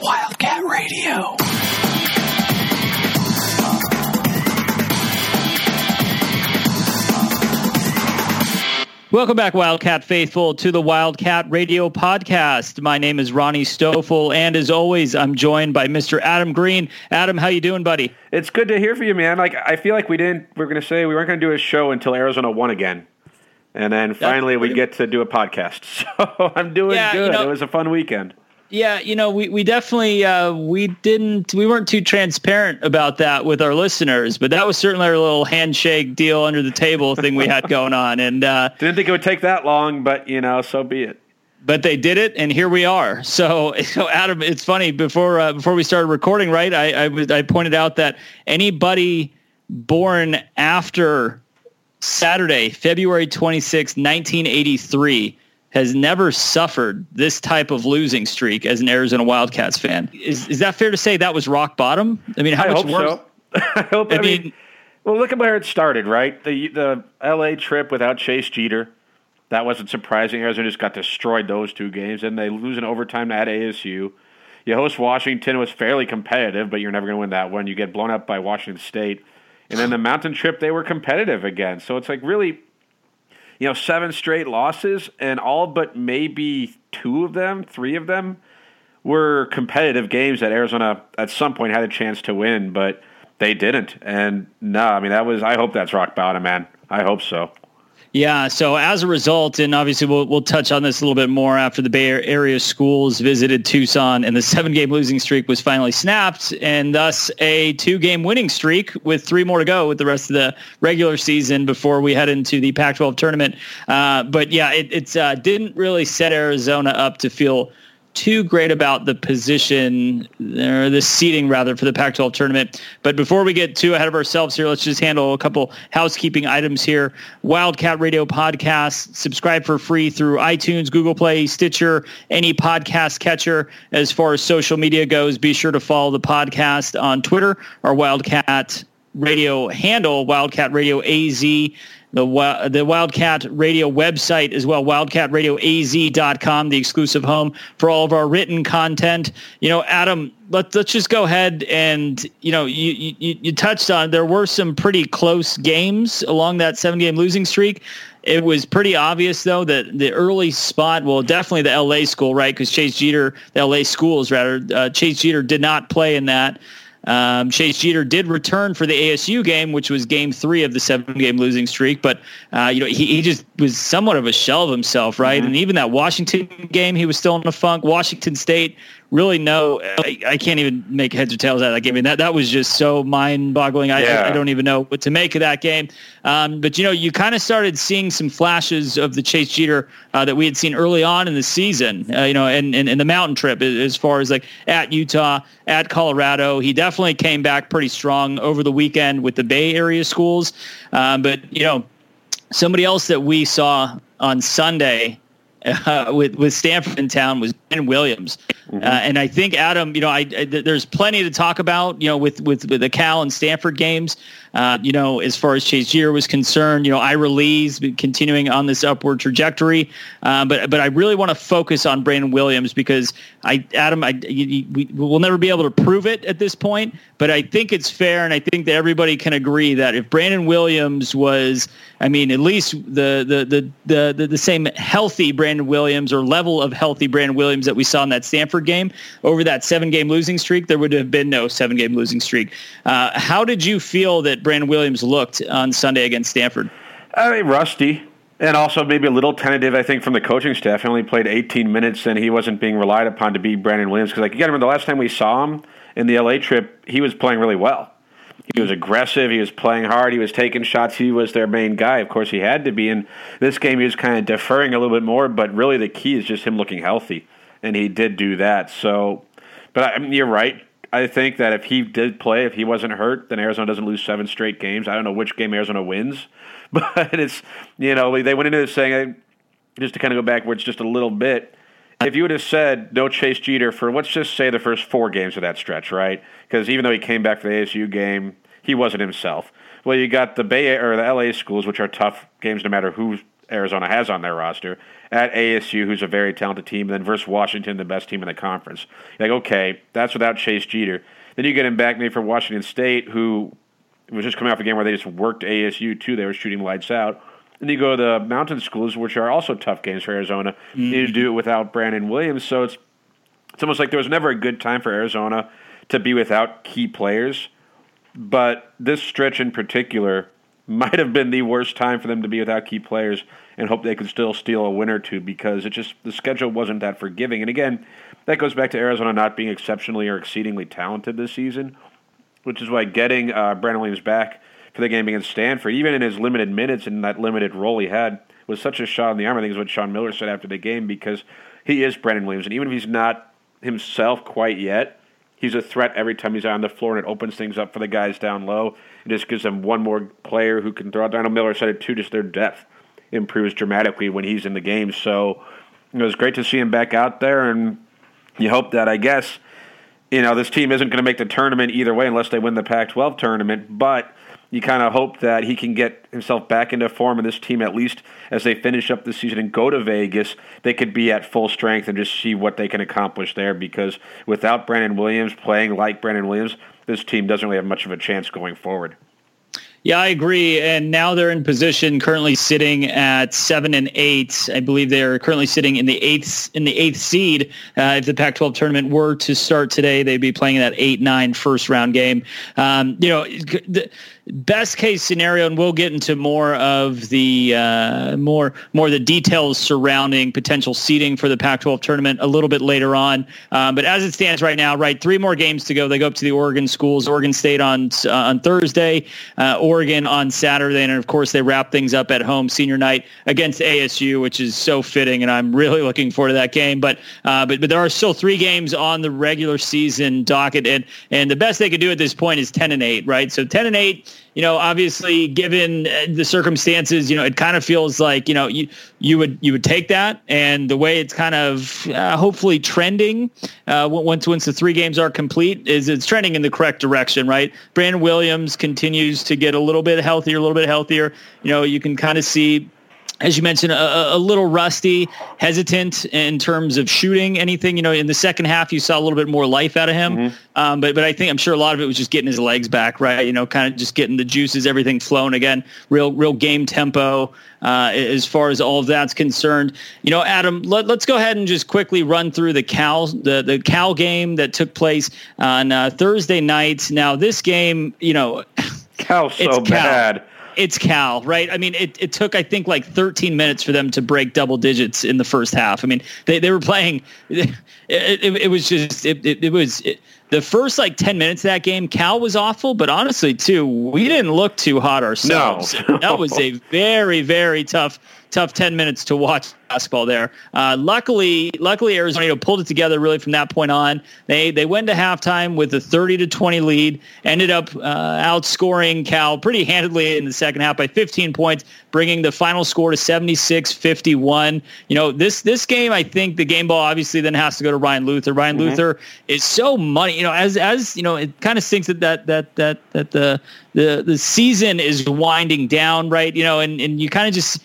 Wildcat Radio. Welcome back, Wildcat faithful, to the Wildcat Radio podcast. My name is Ronnie Stoffel, and as always, I'm joined by Mr. Adam Green. Adam, how you doing, buddy? It's good to hear from you, man. Like I feel like we didn't. We are going to say we weren't going to do a show until Arizona won again, and then finally we get to do a podcast. So I'm doing Yeah, you good. know- it was a fun weekend. Yeah, you know, we, we definitely uh, we didn't we weren't too transparent about that with our listeners, but that was certainly our little handshake deal under the table thing we had going on, and uh, Didn't think it would take that long, but you know, so be it. but they did it, and here we are. So, so Adam, it's funny before uh, before we started recording, right? I I, was, I pointed out that anybody born after Saturday, February 26, 1983, has never suffered this type of losing streak as an Arizona Wildcats fan. Is is that fair to say that was rock bottom? I mean, how I much hope worse? so. I hope. I, I mean, mean- well, look at where it started, right? The the L.A. trip without Chase Jeter. That wasn't surprising. Arizona just got destroyed those two games, and they lose in overtime at ASU. You host Washington, was fairly competitive, but you're never going to win that one. You get blown up by Washington State, and then the mountain trip they were competitive again. So it's like really, you know, seven straight losses, and all but maybe two of them, three of them, were competitive games that Arizona at some point had a chance to win, but they didn't. And no, I mean that was. I hope that's rock bottom, man. I hope so. Yeah. So as a result, and obviously we'll we'll touch on this a little bit more after the Bay Area schools visited Tucson, and the seven game losing streak was finally snapped, and thus a two game winning streak with three more to go with the rest of the regular season before we head into the Pac-12 tournament. Uh, but yeah, it it's uh, didn't really set Arizona up to feel too great about the position or the seating rather for the Pac-12 tournament. But before we get too ahead of ourselves here, let's just handle a couple housekeeping items here. Wildcat Radio podcast, subscribe for free through iTunes, Google Play, Stitcher, any podcast catcher. As far as social media goes, be sure to follow the podcast on Twitter or Wildcat Radio handle, Wildcat Radio AZ the the Wildcat Radio website as well, wildcatradioaz.com, the exclusive home for all of our written content. You know, Adam, let's let's just go ahead and you know you you, you touched on there were some pretty close games along that seven game losing streak. It was pretty obvious though that the early spot, well, definitely the LA school, right? Because Chase Jeter, the LA schools rather, uh, Chase Jeter did not play in that. Um, Chase Jeter did return for the ASU game, which was game three of the seven game losing streak, but uh, you know he, he just was somewhat of a shell of himself, right? And even that Washington game, he was still in a funk. Washington State, really no, I, I can't even make heads or tails out of that game. I mean, that that was just so mind boggling. I, Yeah. I, I don't even know what to make of that game. Um, but you know, you kind of started seeing some flashes of the Chase Jeter uh, that we had seen early on in the season. Uh, you know, and, and and the mountain trip as- as far as like at Utah, at Colorado, he definitely came back pretty strong over the weekend with the Bay Area schools. Um, but you know, somebody else that we saw on Sunday uh, with with Stanford in town was Ben Williams, uh, and I think Adam, you know, I, I th- there's plenty to talk about, you know, with with, with the Cal and Stanford games. Uh, you know, as far as Chase Jeter was concerned, you know, Ira Lee's continuing on this upward trajectory, uh, but but I really want to focus on Brandon Williams because I Adam, I you, you- we will never be able to prove it at this point, but I think it's fair, and I think that everybody can agree that if Brandon Williams was, I mean, at least the the the the the, the same healthy Brandon Williams or level of healthy Brandon Williams that we saw in that Stanford game over that seven game losing streak, there would have been no seven game losing streak. Uh, how did you feel that Brandon Williams looked on Sunday against Stanford? I mean, rusty. And also maybe a little tentative, I think, from the coaching staff. He only played 18 minutes, and he wasn't being relied upon to be Brandon Williams. Because, like, you got to remember the last time we saw him in the LA trip, he was playing really well. He was aggressive. He was playing hard. He was taking shots. He was their main guy. Of course, he had to be. In this game, he was kind of deferring a little bit more. But really, the key is just him looking healthy, and he did do that. So, but I mean, you're right. I think that if he did play, if he wasn't hurt, then Arizona doesn't lose seven straight games. I don't know which game Arizona wins, but it's you know they went into this saying just to kind of go backwards just a little bit. If you would have said no Chase Jeter for let's just say the first four games of that stretch, right? Because even though he came back for the ASU game, he wasn't himself. Well, you got the Bay or the LA schools, which are tough games no matter who Arizona has on their roster, at ASU, who's a very talented team, and then versus Washington, the best team in the conference. Like, okay, that's without Chase Jeter. Then you get him back maybe for Washington State, who was just coming off a game where they just worked ASU too. They were shooting lights out. Then you go to the mountain schools, which are also tough games for Arizona. Mm-hmm. You do it without Brandon Williams, so it's it's almost like there was never a good time for Arizona to be without key players. But this stretch in particular might have been the worst time for them to be without key players and hope they could still steal a win or two because it just the schedule wasn't that forgiving. And again, that goes back to Arizona not being exceptionally or exceedingly talented this season, which is why getting uh, Brandon Williams back for the game against Stanford, even in his limited minutes and that limited role he had, was such a shot in the arm. I think is what Sean Miller said after the game because he is Brandon Williams, and even if he's not himself quite yet, he's a threat every time he's on the floor, and it opens things up for the guys down low. It just gives them one more player who can throw out. Donald Miller said it too, just their depth improves dramatically when he's in the game. So it was great to see him back out there, and you hope that I guess you know this team isn't going to make the tournament either way unless they win the Pac-12 tournament, but you kind of hope that he can get himself back into form and this team at least as they finish up the season and go to Vegas, they could be at full strength and just see what they can accomplish there because without Brandon Williams playing like Brandon Williams, this team doesn't really have much of a chance going forward. Yeah, I agree. And now they're in position, currently sitting at seven and eight. I believe they're currently sitting in the eighth in the eighth seed. Uh, if the Pac-12 tournament were to start today, they'd be playing that eight nine first round game. Um, you know, best case scenario, and we'll get into more of the uh, more more the details surrounding potential seeding for the Pac-12 tournament a little bit later on. Um, but as it stands right now, right, three more games to go. They go up to the Oregon schools. Oregon State on uh, on Thursday, uh, Oregon on Saturday, and of course they wrap things up at home senior night against ASU, which is so fitting, and I'm really looking forward to that game. But uh, but but there are still three games on the regular season docket, and and the best they could do at this point is ten and eight, right? So ten and eight you know, obviously, given uh, the circumstances, you know, it kind of feels like you know you you would you would take that, and the way it's kind of uh, hopefully trending uh, once once the three games are complete is it's trending in the correct direction, right? Brandon Williams continues to get a little bit healthier, a little bit healthier. You know, you can kind of see as you mentioned, a, a, little rusty, hesitant in terms of shooting anything. You know, in the second half, you saw a little bit more life out of him. Mm-hmm. Um, but but I think I'm sure a lot of it was just getting his legs back, right? You know, kind of just getting the juices, everything flowing again. Real real game tempo uh, as far as all of that's concerned. You know, Adam, let, us go ahead and just quickly run through the Cal the the Cal game that took place on uh, Thursday night. Now this game, you know, Cal's so bad it's Cal, right? I mean, it, it took, I think, like 13 minutes for them to break double digits in the first half. I mean, they, they were playing, it, it, it was just, it, it, it was, the first like 10 minutes of that game, Cal was awful, but honestly, too, we didn't look too hot ourselves. No. that was a very, very tough tough 10 minutes to watch basketball there. Uh, luckily, luckily Arizona pulled it together really from that point on. They they went to halftime with a 30 to 20 lead, ended up uh, outscoring Cal pretty handedly in the second half by 15 points, bringing the final score to 76-51. You know, this this game I think the game ball obviously then has to go to Ryan Luther. Ryan mm-hmm. Luther is so money, you know, as as you know, it kind of sinks that that that that that the the the season is winding down, right? You know, and and you kind of just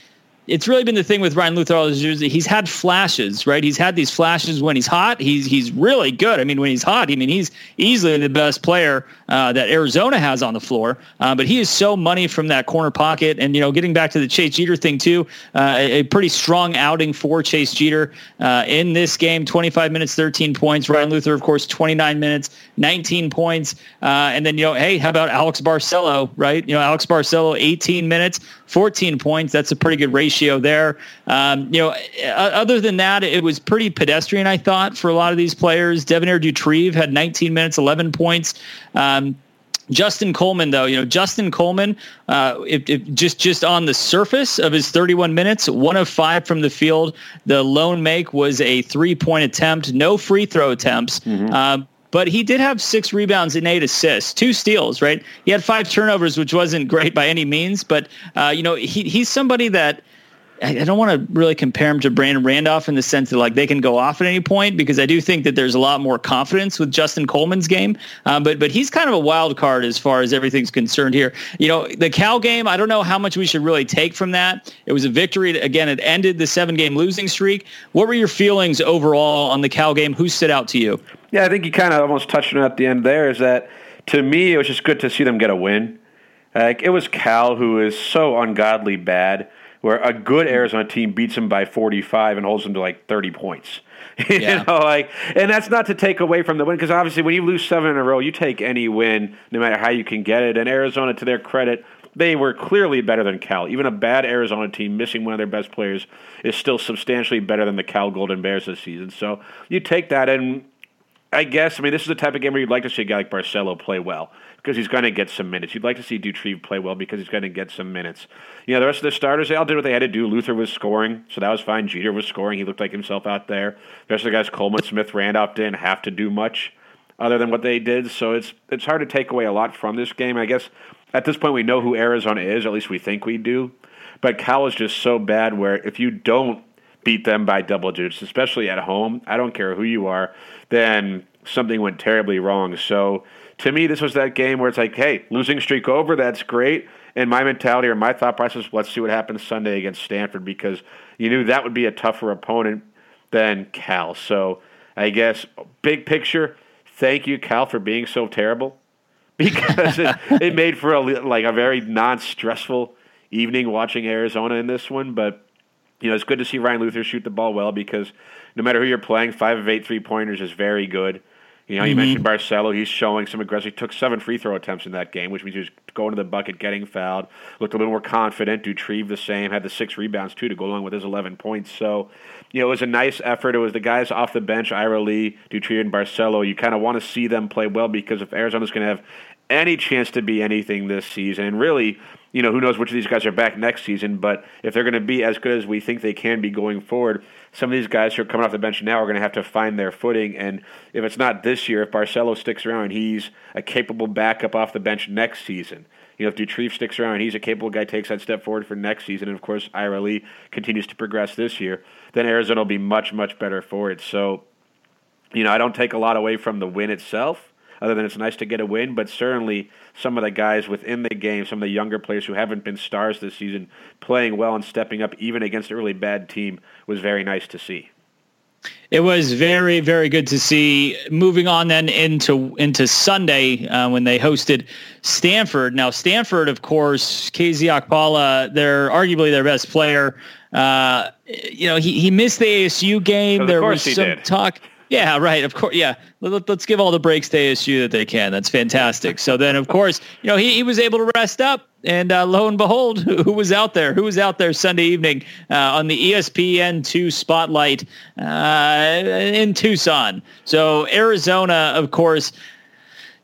it's really been the thing with Ryan Luther all these years. He's had flashes, right? He's had these flashes when he's hot. He's he's really good. I mean, when he's hot, I mean he's easily the best player uh, that Arizona has on the floor. Uh, but he is so money from that corner pocket, and you know, getting back to the Chase Jeter thing too, uh, a, a, pretty strong outing for Chase Jeter uh, in this game. 25 minutes, 13 points. Ryan Luther, of course, 29 minutes, 19 points. Uh, and then you know, hey, how about Alex Barcelo, right? You know, Alex Barcelo, 18 minutes, 14 points. That's a pretty good ratio there. Um, you know, other than that, it was pretty pedestrian, I thought, for a lot of these players. Devonaire Doutrive had 19 minutes, 11 points. Um, Justin Coleman, though, you know, Justin Coleman, uh, if, if just just on the surface of his 31 minutes, one of five from the field. The lone make was a three point attempt, no free throw attempts. Mm-hmm. Uh, but he did have six rebounds and eight assists, two steals, right? He had five turnovers, which wasn't great by any means, but uh, you know he he's somebody that I don't want to really compare him to Brandon Randolph in the sense that like they can go off at any point because I do think that there's a lot more confidence with Justin Coleman's game. Um, but but he's kind of a wild card as far as everything's concerned here. You know, the Cal game, I don't know how much we should really take from that. It was a victory. Again, it ended the seven game losing streak. What were your feelings overall on the Cal game? Who stood out to you? Yeah, I think you kind of almost touched on at the end there is that to me, it was just good to see them get a win. Like it was Cal who is so ungodly bad where a good Arizona team beats them by 45 and holds them to like 30 points. you yeah. know, like, and that's not to take away from the win because obviously when you lose seven in a row, you take any win, no matter how you can get it. And Arizona, to their credit, they were clearly better than Cal. Even a bad Arizona team missing one of their best players is still substantially better than the Cal Golden Bears this season. So you take that, and I guess I mean this is the type of game where you'd like to see a guy like Barcelo play well because he's going to get some minutes. You'd like to see Doutrive play well because he's going to get some minutes. You know, the rest of the starters, they all did what they had to do. Luther was scoring, so that was fine. Jeter was scoring. He looked like himself out there. The rest of the guys, Coleman, Smith, Randolph, didn't have to do much other than what they did. So it's it's hard to take away a lot from this game. I guess at this point we know who Arizona is. At least we think we do. But Cal is just so bad where if you don't beat them by double digits, especially at home, I don't care who you are, then something went terribly wrong. So to me, this was that game where it's like, hey, losing streak over, that's great. And my mentality or my thought process, let's see what happens Sunday against Stanford because you knew that would be a tougher opponent than Cal. So I guess big picture, thank you, Cal, for being so terrible because it, it made for a like a very non-stressful evening watching Arizona in this one. But you know, it's good to see Ryan Luther shoot the ball well because no matter who you're playing, five of eight three pointers is very good. You know, you mm-hmm. mentioned Barcelo. He's showing some aggressive. He took seven free throw attempts in that game, which means he was going to the bucket, getting fouled. Looked a little more confident. Doutrive the same. Had the six rebounds, too, to go along with his 11 points. So, you know, it was a nice effort. It was the guys off the bench, Ira Lee, Doutrive, and Barcelo. You kind of want to see them play well because if Arizona's going to have any chance to be anything this season, and really – you know, who knows which of these guys are back next season, but if they're going to be as good as we think they can be going forward, some of these guys who are coming off the bench now are going to have to find their footing. And if it's not this year, if Barcelo sticks around, he's a capable backup off the bench next season. You know, if Doutrive sticks around, he's a capable guy, takes that step forward for next season, and of course, Ira Lee continues to progress this year, then Arizona will be much, much better for it. So, you know, I don't take a lot away from the win itself other than it's nice to get a win. But certainly some of the guys within the game, some of the younger players who haven't been stars this season, playing well and stepping up even against a really bad team was very nice to see. It was very, very good to see. Moving on then into into Sunday uh, when they hosted Stanford. Now Stanford, of course, KZ Okpala, they're arguably their best player. Uh, you know, he, he missed the ASU game. there was some did. talk. Yeah, right. Of course. Yeah. Let, us give all the breaks to ASU that they can. That's fantastic. So then, of course, you know, he, he was able to rest up. And uh, lo and behold, who, who, was out there? Who was out there Sunday evening uh, on the ESPN2 spotlight uh, in Tucson? So Arizona, of course,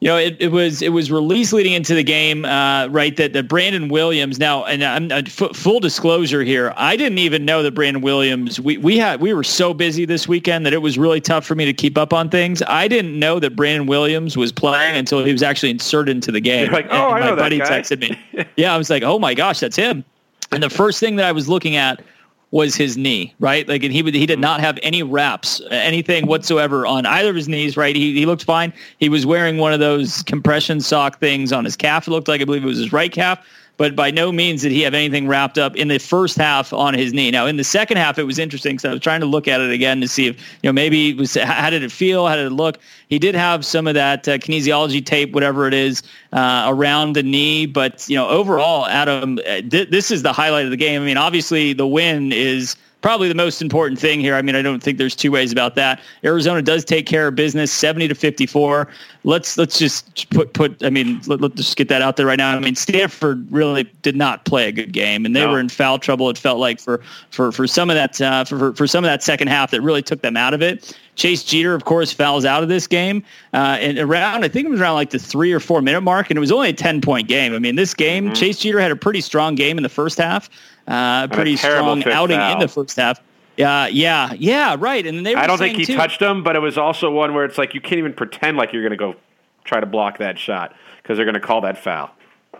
you know, it, it was it was released leading into the game, uh, right? That, that Brandon Williams. Now, and I'm uh, f- full disclosure here, I didn't even know that Brandon Williams. We we had we were so busy this weekend that it was really tough for me to keep up on things. I didn't know that Brandon Williams was playing until he was actually inserted into the game. You're like, oh, and I know my buddy that guy. texted me. yeah, I was like, oh my gosh, that's him. And the first thing that I was looking at was his knee, right? Like, and he would, he did mm-hmm. not have any wraps, anything whatsoever on either of his knees, right? He, he looked fine. He was wearing one of those compression sock things on his calf. It looked like, I believe it was his right calf but by no means did he have anything wrapped up in the first half on his knee. Now, in the second half, it was interesting because I was trying to look at it again to see if, you know, maybe it was, how did it feel? How did it look? He did have some of that uh, kinesiology tape, whatever it is, uh, around the knee. But, you know, overall, Adam, uh, th- this is the highlight of the game. I mean, obviously the win is – probably the most important thing here. I mean, I don't think there's two ways about that. Arizona does take care of business, 70 to 54. Let's let's just put put. I mean, let, us just get that out there right now. I mean, Stanford really did not play a good game, and they no. were in foul trouble. It felt like for for for some of that uh, for for some of that second half that really took them out of it. Chase Jeter, of course, fouls out of this game, uh, and around I think it was around like the three or four minute mark, and it was only a ten point game. I mean, this game, mm-hmm. Chase Jeter had a pretty strong game in the first half. Uh, pretty strong outing foul. in the first half. Yeah, uh, yeah, yeah, right. And they I don't think he too, touched him, but it was also one where it's like you can't even pretend like you're going to go try to block that shot because they're going to call that foul.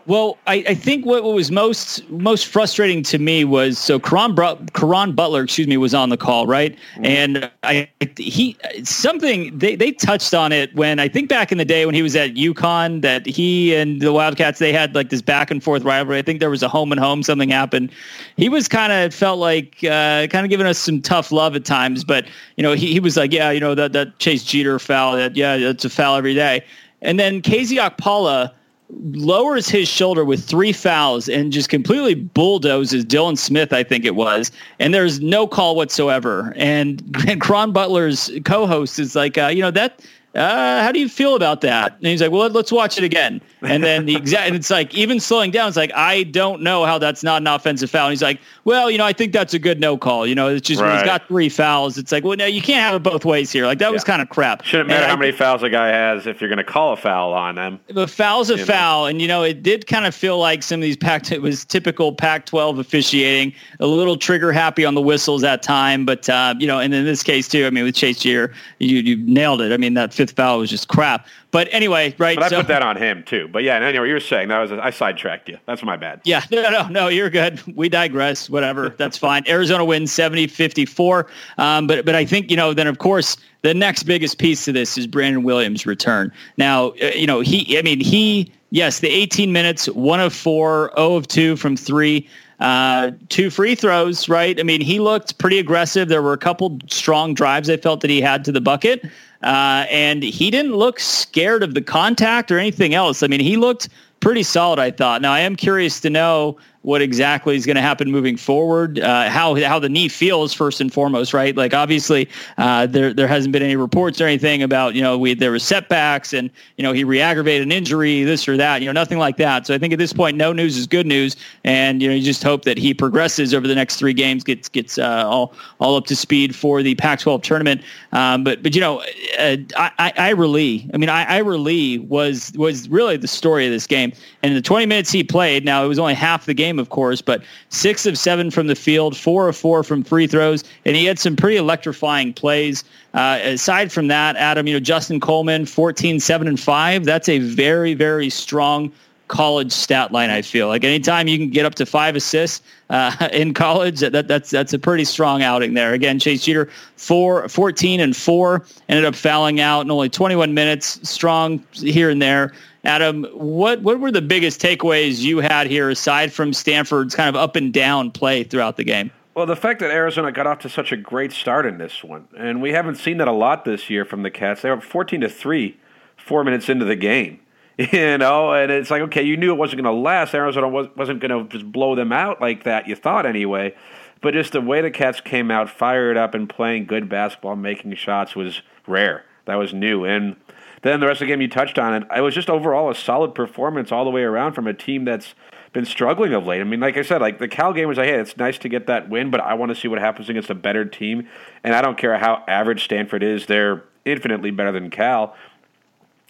Well, I, I think what, what, was most most frustrating to me was so Caron, Caron Butler, excuse me, was on the call, right? Mm-hmm. And I he something they, they touched on it when I think back in the day when he was at UConn that he and the Wildcats they had like this back and forth rivalry. I think there was a home and home something happened. He was kind of felt like uh, kind of giving us some tough love at times, but you know he, he was like, yeah, you know that that Chase Jeter foul, that yeah, that's a foul every day. And then KZ Okpala lowers his shoulder with three fouls and just completely bulldozes Dylan Smith, I think it was, and there's no call whatsoever. And, Caron Butler's co-host is like, uh, you know, that uh, how do you feel about that? And he's like, well, let's watch it again. And then the exact, and it's like, even slowing down, it's like, I don't know how that's not an offensive foul. And he's like, well, you know, I think that's a good no call. You know, it's just right. he's got three fouls, it's like, well, no, you can't have it both ways here. Like that yeah. was kind of crap. Shouldn't matter and how I, many fouls a guy has if you're going to call a foul on them. The foul's a foul. Know. And, you know, it did kind of feel like some of these Pac, it was typical Pac-12 officiating, a little trigger happy on the whistles at time. But, uh, you know, and in this case too, I mean, with Chase Jeter, you, you nailed it. I mean, that fifth foul was just crap. But anyway, right. But I so, put that on him too. But yeah, anyway, you were saying that was I sidetracked you. That's my bad. Yeah, no, no, no, you're good. We digress. Whatever, that's fine. Arizona wins 70-54. Um, but but I think you know then of course the next biggest piece to this is Brandon Williams' return. Now uh, you know he. I mean he. Yes, the 18 minutes, one of four, 0 of two from three. Uh, two free throws, right? I mean, he looked pretty aggressive. There were a couple strong drives I felt that he had to the bucket. Uh, and he didn't look scared of the contact or anything else. I mean, he looked pretty solid, I thought. Now, I am curious to know what exactly is going to happen moving forward, uh, how how the knee feels first and foremost, right? Like obviously uh, there there hasn't been any reports or anything about you know we there were setbacks and you know he re-aggravated an injury, this or that, you know nothing like that. So I think at this point, no news is good news, and you know you just hope that he progresses over the next three games, gets gets uh, all all up to speed for the Pac-12 tournament. Um, but but you know uh, I, I Ira Lee, I mean I, Ira Lee was was really the story of this game, and in the 20 minutes he played, now it was only half the game game, of course, but six of seven from the field, four of four from free throws, and he had some pretty electrifying plays. Uh, aside from that, Adam, you know, Justin Coleman, 14, 7, and 5. That's a very, very strong college stat line. I feel like anytime you can get up to five assists uh, in college, that, that's that's a pretty strong outing there. Again, Chase Jeter, four, 14 and four, ended up fouling out in only 21 minutes. Strong here and there. Adam, what what were the biggest takeaways you had here aside from Stanford's kind of up and down play throughout the game? Well, the fact that Arizona got off to such a great start in this one, and we haven't seen that a lot this year from the Cats. They were 14 to three, four minutes into the game. You know, and it's like, okay, you knew it wasn't going to last. Arizona was, wasn't going to just blow them out like that, you thought anyway. But just the way the Cats came out, fired up, and playing good basketball, making shots was rare. That was new. And then the rest of the game, you touched on it. It was just overall a solid performance all the way around from a team that's been struggling of late. I mean, like I said, like the Cal game was like, hey, it's nice to get that win, but I want to see what happens against a better team. And I don't care how average Stanford is; they're infinitely better than Cal.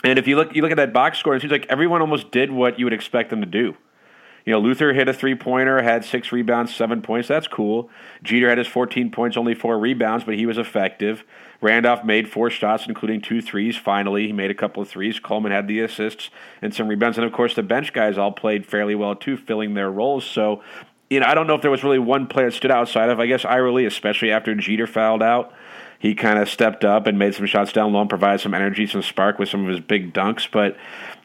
And if you look, you look at that box score, it seems like everyone almost did what you would expect them to do. You know, Luther hit a three pointer, had six rebounds, seven points. That's cool. Jeter had his 14 points, only four rebounds, but he was effective. Randolph made four shots, including two threes. Finally, he made a couple of threes. Coleman had the assists and some rebounds. And of course, the bench guys all played fairly well too, filling their roles. So, you know, I don't know if there was really one player that stood outside of, I guess, Ira especially after Jeter fouled out he kind of stepped up and made some shots down low and provided some energy, some spark with some of his big dunks. But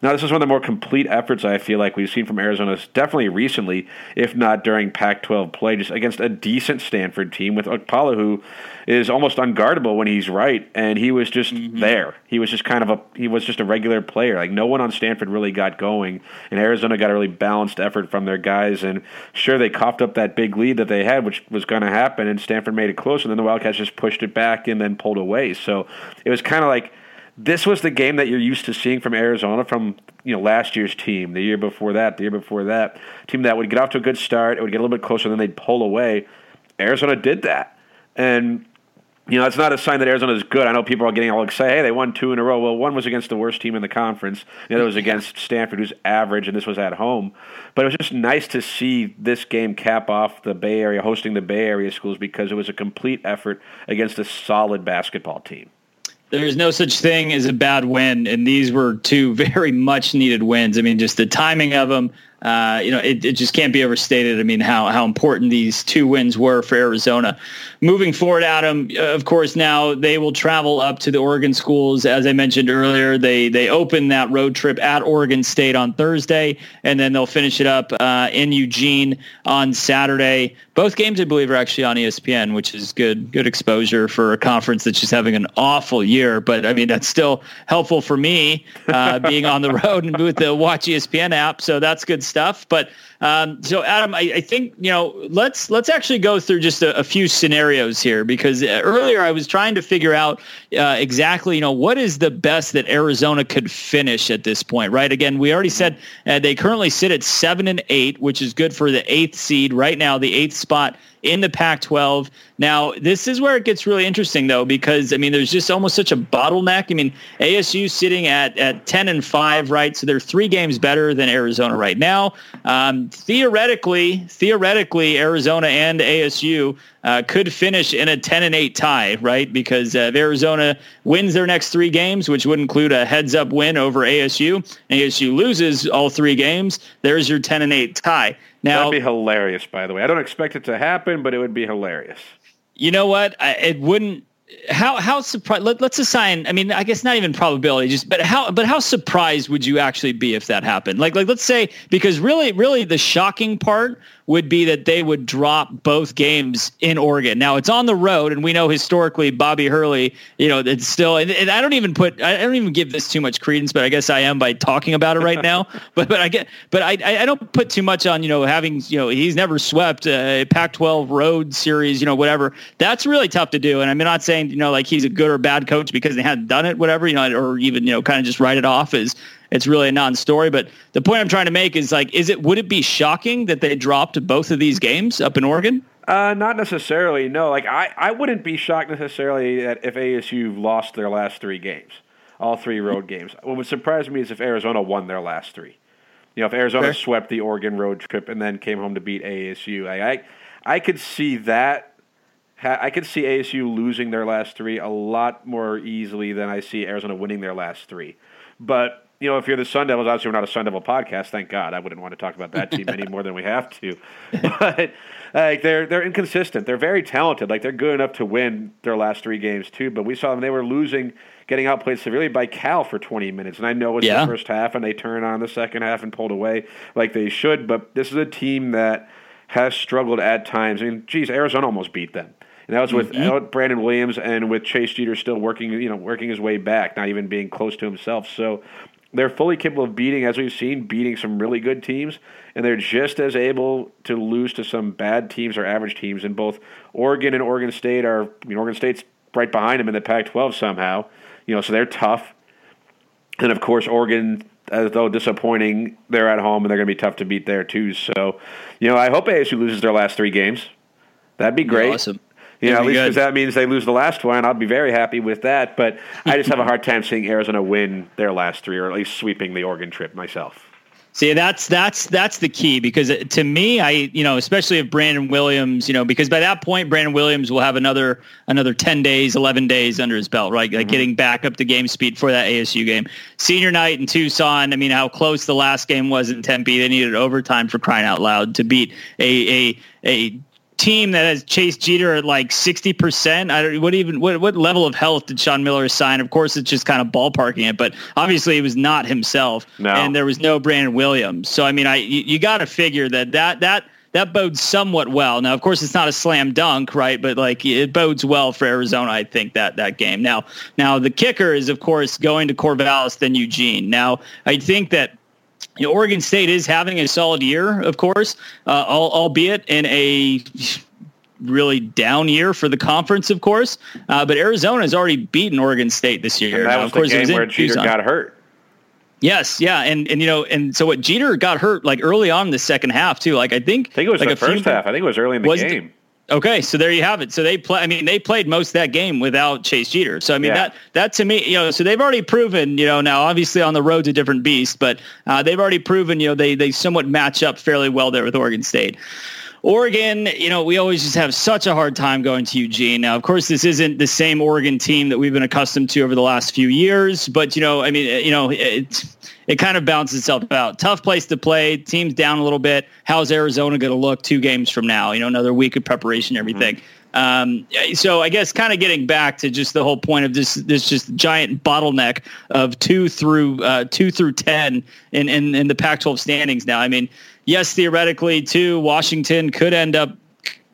now this is one of the more complete efforts I feel like we've seen from Arizona, definitely recently, if not during Pac-12 play, just against a decent Stanford team with Okpala, who is almost unguardable when he's right, and he was just mm-hmm. there. He was just kind of a he was just a regular player. Like no one on Stanford really got going, and Arizona got a really balanced effort from their guys. And sure, they coughed up that big lead that they had, which was going to happen, and Stanford made it close, and then the Wildcats just pushed it back and then pulled away. So it was kind of like this was the game that you're used to seeing from Arizona from you know last year's team, the year before that, the year before that, team that would get off to a good start, it would get a little bit closer, and then they'd pull away. Arizona did that, and you know, it's not a sign that Arizona is good. I know people are getting all excited. Hey, they won two in a row. Well, one was against the worst team in the conference. The other was against Stanford, who's average, and this was at home. But it was just nice to see this game cap off the Bay Area, hosting the Bay Area schools, because it was a complete effort against a solid basketball team. There's no such thing as a bad win, and these were two very much needed wins. I mean, just the timing of them, uh, you know, it, it just can't be overstated. I mean, how how important these two wins were for Arizona. Moving forward, Adam, of course, now they will travel up to the Oregon schools. As I mentioned earlier, they they open that road trip at Oregon State on Thursday, and then they'll finish it up uh, in Eugene on Saturday. Both games, I believe, are actually on ESPN, which is good good exposure for a conference that's just having an awful year. But I mean, that's still helpful for me uh, being on the road and with the Watch ESPN app. So that's good stuff. But um, so Adam, I, I, think you know let's let's actually go through just a, a, few scenarios here because uh, earlier I was trying to figure out uh, exactly you know what is the best that Arizona could finish at this point, right? Again, we already said uh, they currently sit at seven and eight, which is good for the eighth seed right now, the eighth spot in the Pac-12. Now, this is where it gets really interesting, though, because I mean, there's just almost such a bottleneck. I mean, ASU sitting at at ten and five, right? So they're three games better than Arizona right now. Um, theoretically, theoretically, Arizona and ASU uh, could finish in a 10 and 8 tie, right? Because uh, if Arizona wins their next three games, which would include a heads up win over ASU, ASU loses all three games, there's your 10 and 8 tie. Now, That'd be hilarious, by the way. I don't expect it to happen, but it would be hilarious. You know what? I, it wouldn't how how surprised let, us assign i mean i guess not even probability just but how but how surprised would you actually be if that happened like like let's say because really really the shocking part would be that they would drop both games in Oregon. Now it's on the road, and we know historically Bobby Hurley, you know, it's still. And, and I don't even put, I don't even give this too much credence, but I guess I am by talking about it right now. but but I get, but I I don't put too much on you know having you know he's never swept a Pac-12 road series, you know whatever. That's really tough to do, and I'm not saying you know like he's a good or bad coach because they hadn't done it, whatever, you know, or even you know kind of just write it off as it's really a non-story. But the point I'm trying to make is like, is it would it be shocking that they dropped both of these games up in Oregon? Uh, not necessarily. No, like I, I wouldn't be shocked necessarily that if ASU lost their last three games, all three road games. What would surprise me is if Arizona won their last three. You know, if Arizona Fair. swept the Oregon road trip and then came home to beat ASU, I, I, I could see that. I could see ASU losing their last three a lot more easily than I see Arizona winning their last three. But you know, if you're the Sun Devils, obviously we're not a Sun Devil podcast. Thank God. I wouldn't want to talk about that team any more than we have to. But like they're they're inconsistent. They're very talented. Like they're good enough to win their last three games too. But we saw them; they were losing, getting outplayed severely by Cal for 20 minutes. And I know it's yeah. the first half, and they turn on the second half and pulled away like they should. But this is a team that has struggled at times. I mean, geez, Arizona almost beat them. And that was with mm-hmm. Brandon Williams and with Chase Jeter still working, you know, working his way back, not even being close to himself. So they're fully capable of beating, as we've seen, beating some really good teams, and they're just as able to lose to some bad teams or average teams. And both Oregon and Oregon State are, I mean, Oregon State's right behind them in the Pac-12 somehow, you know, so they're tough. And of course, Oregon, as though disappointing, they're at home and they're going to be tough to beat there too. So, you know, I hope ASU loses their last three games. That'd be great. Awesome. You know, at least because that means they lose the last one. I'll be very happy with that. But I just have a hard time seeing Arizona win their last three, or at least sweeping the Oregon trip myself. See, that's that's that's the key because to me, I you know, especially if Brandon Williams, you know, because by that point, Brandon Williams will have another another ten days, eleven days under his belt, right? Like mm-hmm. getting back up to game speed for that ASU game. Senior night in Tucson. I mean, how close the last game was in Tempe. They needed overtime for crying out loud to beat a a a team that has Chase Jeter at like 60%. I don't what even what what level of health did Sean Miller assign? Of course it's just kind of ballparking it, but obviously it was not himself no. and there was no Brandon Williams. So I mean I you, you got to figure that that that that bodes somewhat well. Now, of course, it's not a slam dunk, right? But like it bodes well for Arizona, I think that that game. Now, now the kicker is, of course, going to Corvallis then Eugene. Now, I think that you know, Oregon State is having a solid year, of course, uh, albeit in a really down year for the conference, of course. Uh, but Arizona has already beaten Oregon State this year. And that now, was of course, the game where Jeter got hurt. Yes, yeah, and and you know, and so what Jeter got hurt like early on in the second half too. Like I think, I think it was like the first half. I think it was early in the game. Okay, so there you have it. So they play. I mean, they played most of that game without Chase Jeter. So I mean, yeah. that that to me, you know, so they've already proven, you know, now obviously on the road's a different beast, but uh, they've already proven, you know, they they somewhat match up fairly well there with Oregon State. Oregon, you know, we always just have such a hard time going to Eugene. Now, of course, this isn't the same Oregon team that we've been accustomed to over the last few years, but you know, I mean, you know, it it kind of balances itself out. Tough place to play. Team's down a little bit. How's Arizona going to look two games from now? You know, another week of preparation, everything. Mm-hmm. Um, so I guess kind of getting back to just the whole point of this this just giant bottleneck of two through uh, two through ten in, in in the Pac-12 standings now. I mean yes, theoretically, too, Washington could end up.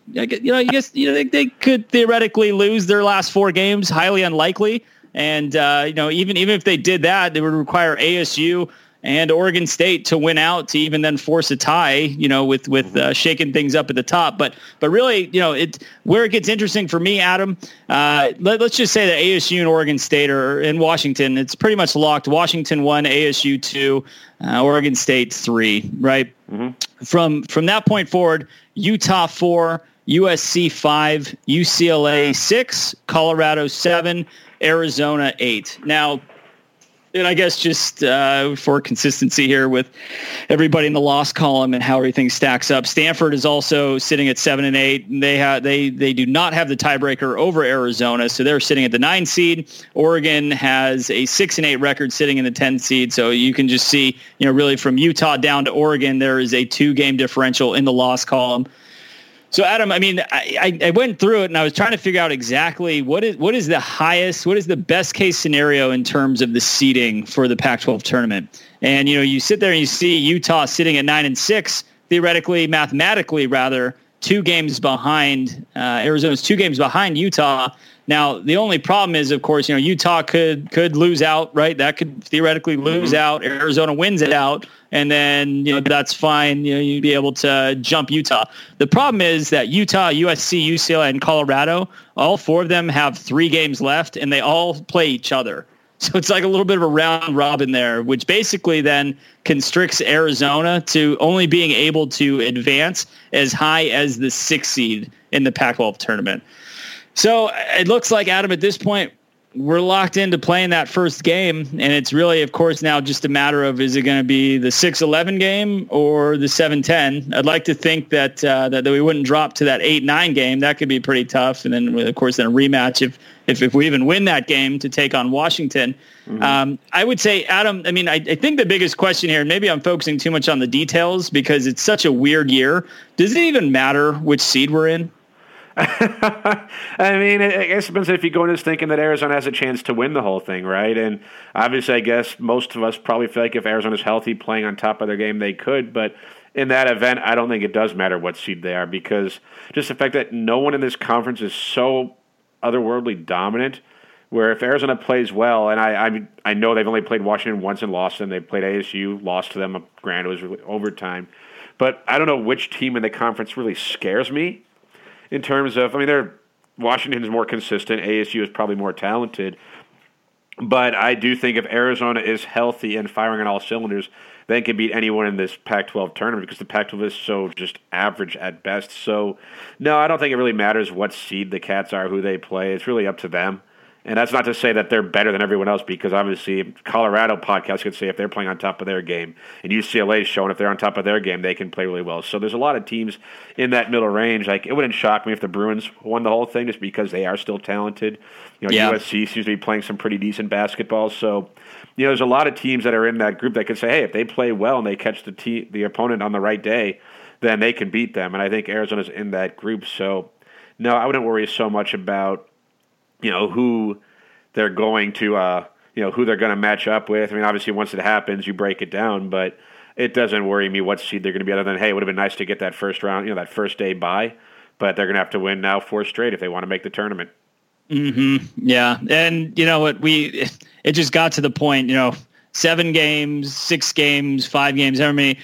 You know, I guess you know they, they could theoretically lose their last four games. Highly unlikely, and uh, you know even even if they did that, they would require ASU and Oregon State to win out to even then force a tie, you know, with with uh, shaking things up at the top. But but really, you know, it where it gets interesting for me, Adam. Uh, let, us just say that ASU and Oregon State are in Washington. It's pretty much locked. Washington one, ASU two, uh, Oregon State three. Right mm-hmm. from from that point forward, Utah four. USC five, UCLA six, Colorado seven, Arizona eight. Now, and I guess just uh, for consistency here with everybody in the loss column and how everything stacks up, Stanford is also sitting at seven and eight. And they have they they do not have the tiebreaker over Arizona, so they're sitting at the nine seed. Oregon has a six and eight record, sitting in the ten seed. So you can just see, you know, really from Utah down to Oregon, there is a two game differential in the loss column. So Adam, I mean, I, I went through it and I was trying to figure out exactly what is what is the highest, what is the best case scenario in terms of the seeding for the Pac-12 tournament. And you know, you sit there and you see Utah sitting at nine and six, theoretically, mathematically, rather, two games behind uh, Arizona's two games behind Utah. Now, the only problem is, of course, you know, Utah could could lose out, right? That could theoretically lose mm-hmm. out. Arizona wins it out and then you know that's fine. You know, you'd be able to jump Utah. The problem is that Utah, USC, UCLA, and Colorado, all four of them have three games left, and they all play each other. So it's like a little bit of a round robin there, which basically then constricts Arizona to only being able to advance as high as the sixth seed in the Pac-12 tournament. So it looks like Adam at this point we're locked into playing that first game, and it's really, of course, now just a matter of is it going to be the 6-11 game or the 7-10? I'd like to think that, uh, that that we wouldn't drop to that 8-9 game. That could be pretty tough, and then of course then a rematch if if, if we even win that game to take on Washington. Mm-hmm. Um, I would say, Adam. I mean, I, I think the biggest question here, and maybe I'm focusing too much on the details because it's such a weird year. Does it even matter which seed we're in? I mean, it depends if you go into this thinking that Arizona has a chance to win the whole thing, right? And obviously, I guess most of us probably feel like if Arizona's healthy, playing on top of their game, they could. But in that event, I don't think it does matter what seed they are because just the fact that no one in this conference is so otherworldly dominant. Where if Arizona plays well, and I, I I know they've only played Washington once and lost them. They played ASU, lost to them. Granted, it was overtime, but I don't know which team in the conference really scares me in terms of, I mean, they're Washington is more consistent. ASU is probably more talented. But I do think if Arizona is healthy and firing on all cylinders, they can beat anyone in this Pac 12 tournament because the Pac 12 is so just average at best. So, no, I don't think it really matters what seed the Cats are, who they play. It's really up to them. And that's not to say that they're better than everyone else because obviously Colorado podcast could say if they're playing on top of their game and UCLA is showing if they're on top of their game, they can play really well. So there's a lot of teams in that middle range. Like it wouldn't shock me if the Bruins won the whole thing just because they are still talented. You know, yeah. USC seems to be playing some pretty decent basketball. So, you know, there's a lot of teams that are in that group that could say, hey, if they play well and they catch the te- the opponent on the right day, then they can beat them. And I think Arizona's in that group. So, no, I wouldn't worry so much about you know who they're going to uh, you know who they're going to match up with. I mean, obviously, once it happens, you break it down, but it doesn't worry me what seed they're going to be. Other than hey, it would have been nice to get that first round, you know, that first day bye, but they're going to have to win now four straight if they want to make the tournament. Hmm. Yeah, and you know what we it just got to the point. You know, seven games, six games, five games, however many.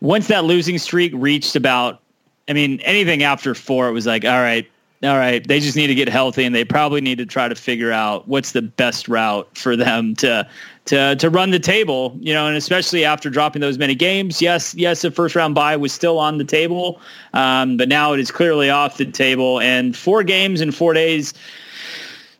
Once that losing streak reached about, I mean, anything after four, it was like, all right, all right, they just need to get healthy, and they probably need to try to figure out what's the best route for them to to to run the table. You know, and especially after dropping those many games. Yes, yes, the first round bye was still on the table, um, but now it is clearly off the table. And four games in four days.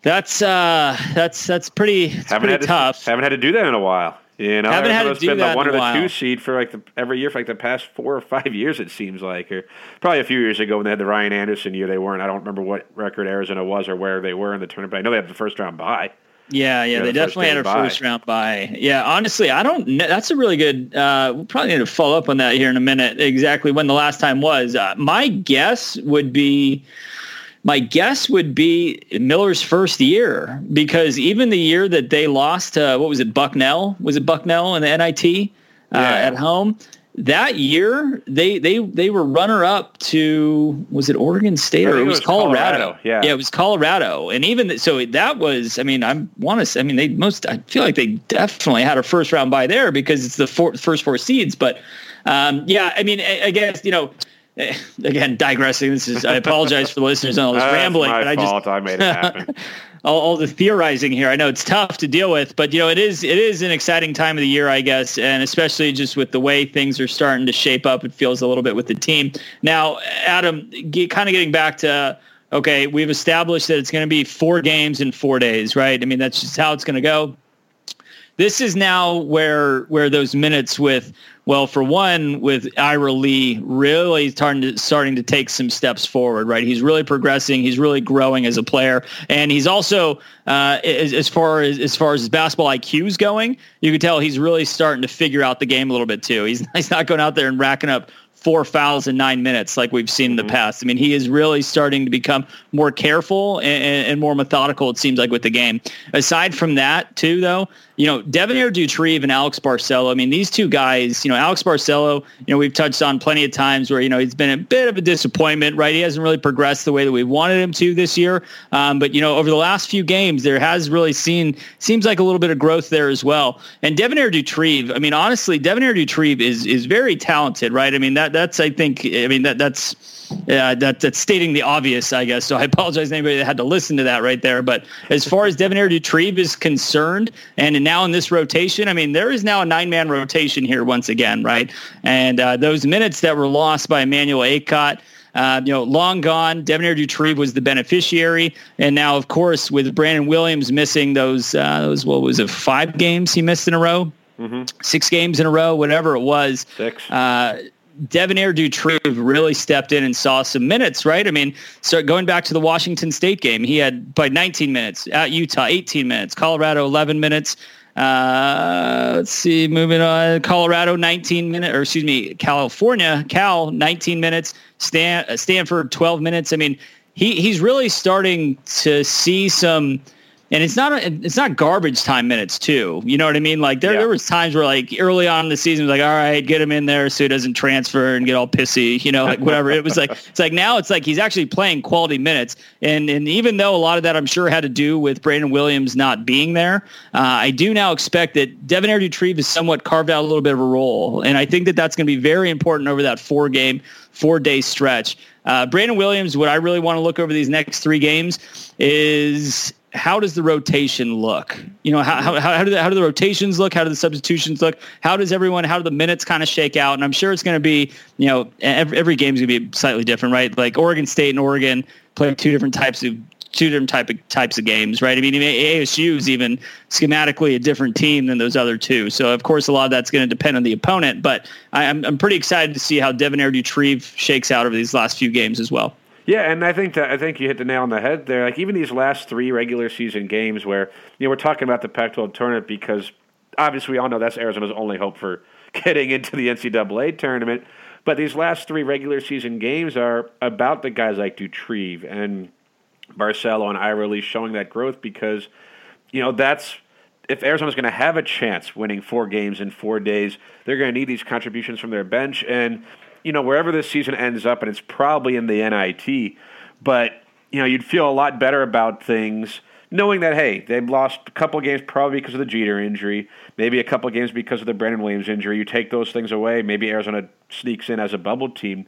That's uh, that's that's pretty, haven't pretty had tough. To, haven't had to do that in a while. You know, Haven't had to do been that the one or a the while. two seed for like the, every year for like the past four or five years. It seems like, or probably a few years ago when they had the Ryan Anderson year, they weren't. I don't remember what record Arizona was or where they were in the tournament. But I know they had the first round bye. Yeah, yeah, Yeah, they the definitely had a bye. first round bye. Yeah, honestly, I don't. kn- That's a really good. Uh, we'll probably need to follow up on that here in a minute. Exactly when the last time was. Uh, my guess would be. My guess would be Miller's first year because even the year that they lost, uh, what was it, Bucknell? Was it Bucknell in the NIT uh, Yeah. at home? That year, they they they were runner up to was it Oregon State or it was Colorado? Colorado, yeah. yeah, it was Colorado, and even so, that was. I mean, I want to. I mean, they most. I feel like they definitely had a first round by there because it's the four, first four seeds. But um, yeah, I mean, I, I guess you know. Eh, Again, digressing. This is. I apologize for the listeners on all this That's rambling, but I just. I made it happen. all, all the theorizing here. I know it's tough to deal with, but you know it is it is an exciting time of the year, I guess, and especially just with the way things are starting to shape up. It feels a little bit with the team now. Adam, get, kind of getting back to okay, we've established that it's going to be four games in four days, right? I mean that's just how it's going to go this is now where where those minutes with well for one with Ira Lee really starting to starting to take some steps forward right? He's really progressing. He's really growing as a player. And he's also uh, as, as far as as far as his basketball IQ is going you can tell he's really starting to figure out the game a little bit too. He's he's not going out there and racking up four fouls in nine minutes like we've seen in the past. I mean, he is really starting to become more careful and, and, and more methodical, it seems like, with the game. Aside from that, too, though, you know, Devonaire Doutrive and Alex Barcelo, I mean, these two guys, you know, Alex Barcelo, you know, we've touched on plenty of times where, you know, he's been a bit of a disappointment, right? He hasn't really progressed the way that we wanted him to this year. Um, but, you know, over the last few games, there has really seen, seems like a little bit of growth there as well. And Devonaire Doutrive, I mean, honestly, Devonaire Doutrive is, is very talented, right? I mean, that that's, I think, I mean, that that's, yeah, that, that's stating the obvious, I guess. So I apologize to anybody that had to listen to that right there. But as far as Devonaire Doutrive is concerned, and now in this rotation, I mean, there is now a nine-man rotation here once again, right? And uh, those minutes that were lost by Emmanuel Akot, uh, you know, long gone. Devonaire Doutrive was the beneficiary, and now, of course, with Brandon Williams missing those, uh, those what was it, five games he missed in a row, six games in a row, whatever it was. Six. Uh, Devonaire Doutrive really stepped in and saw some minutes, right? I mean, so going back to the Washington State game, he had by 19 minutes at Utah, 18 minutes, Colorado 11 minutes. Uh, let's see, moving on. Colorado 19 minutes, or excuse me, California, Cal 19 minutes, Stan, uh, Stanford 12 minutes. I mean, he he's really starting to see some and it's not it's not garbage time minutes too. You know what I mean? Like there, Yeah. there was times where like early on in the season, it was like, all right, get him in there so he doesn't transfer and get all pissy. You know, like whatever. it was like it's like now it's like he's actually playing quality minutes. And and even though a lot of that I'm sure had to do with Brandon Williams not being there, uh, I do now expect that Devonaire Doutrive has somewhat carved out a little bit of a role, and I think that that's going to be very important over that four game, four day stretch. Uh, Brandon Williams, what I really want to look over these next three games is how does the rotation look? You know, how, how, how do the, how do the rotations look? How do the substitutions look? How does everyone, how do the minutes kind of shake out? And I'm sure it's going to be, you know, every, every game's going to be slightly different, right? Like Oregon State and Oregon play two different types of two different type of types of games, right? I mean, ASU is even schematically a different team than those other two. So of course, a lot of that's going to depend on the opponent. But I, I'm I'm pretty excited to see how Devonaire Doutrive shakes out over these last few games as well. Yeah, and I think that I think you hit the nail on the head there. Like even these last three regular season games, where you know we're talking about the Pac-12 tournament because obviously we all know that's Arizona's only hope for getting into the NCAA tournament. But these last three regular season games are about the guys like Doutrive and Barcelo and Ira Lee showing that growth because you know that's if Arizona's going to have a chance winning four games in four days, they're going to need these contributions from their bench. And, you know, wherever this season ends up, and it's probably in the NIT, but, you know, you'd feel a lot better about things knowing that, hey, they've lost a couple games probably because of the Jeter injury, maybe a couple games because of the Brandon Williams injury. You take those things away, maybe Arizona sneaks in as a bubble team.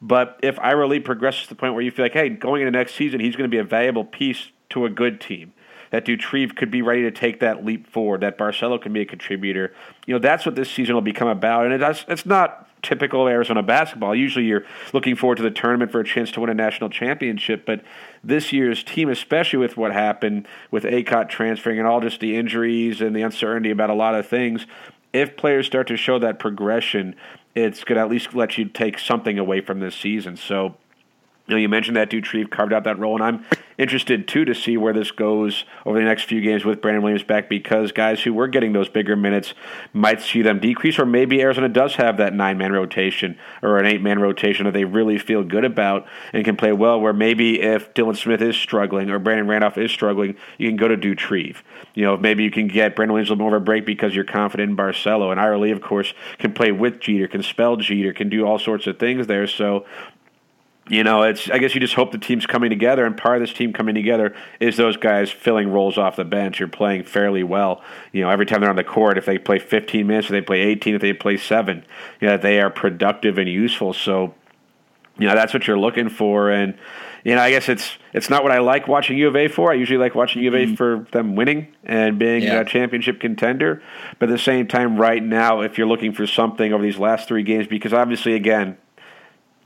But if Ira Lee progresses to the point where you feel like, hey, going into next season, he's going to be a valuable piece to a good team that Doutrive could be ready to take that leap forward, that Barcelo can be a contributor. You know, that's what this season will become about. And it's, it's not typical Arizona basketball. Usually you're looking forward to the tournament for a chance to win a national championship. But this year's team, especially with what happened with Akot transferring and all just the injuries and the uncertainty about a lot of things, if players start to show that progression, it's going to at least let you take something away from this season. So you know, you mentioned that Doutrive carved out that role, and I'm interested too to see where this goes over the next few games with Brandon Williams back because guys who were getting those bigger minutes might see them decrease, or maybe Arizona does have that nine man rotation or an eight man rotation that they really feel good about and can play well. Where maybe if Dylan Smith is struggling or Brandon Randolph is struggling, you can go to Doutrive. You know, maybe you can get Brandon Williams a little more of a break because you're confident in Barcelo. And Ira Lee, of course, can play with Jeter, can spell Jeter, can do all sorts of things there. So you know, it's I guess you just hope the team's coming together, and part of this team coming together is those guys filling roles off the bench. You're playing fairly well. You know, every time they're on the court, if they play 15 minutes, if they play 18, if they play seven, you know, they are productive and useful. So, you know, that's what you're looking for, and you know, I guess it's it's not what I like watching U of A for. I usually like watching U of A mm-hmm. for them winning and being yeah. a championship contender. But at the same time, right now, if you're looking for something over these last three games, because obviously, again,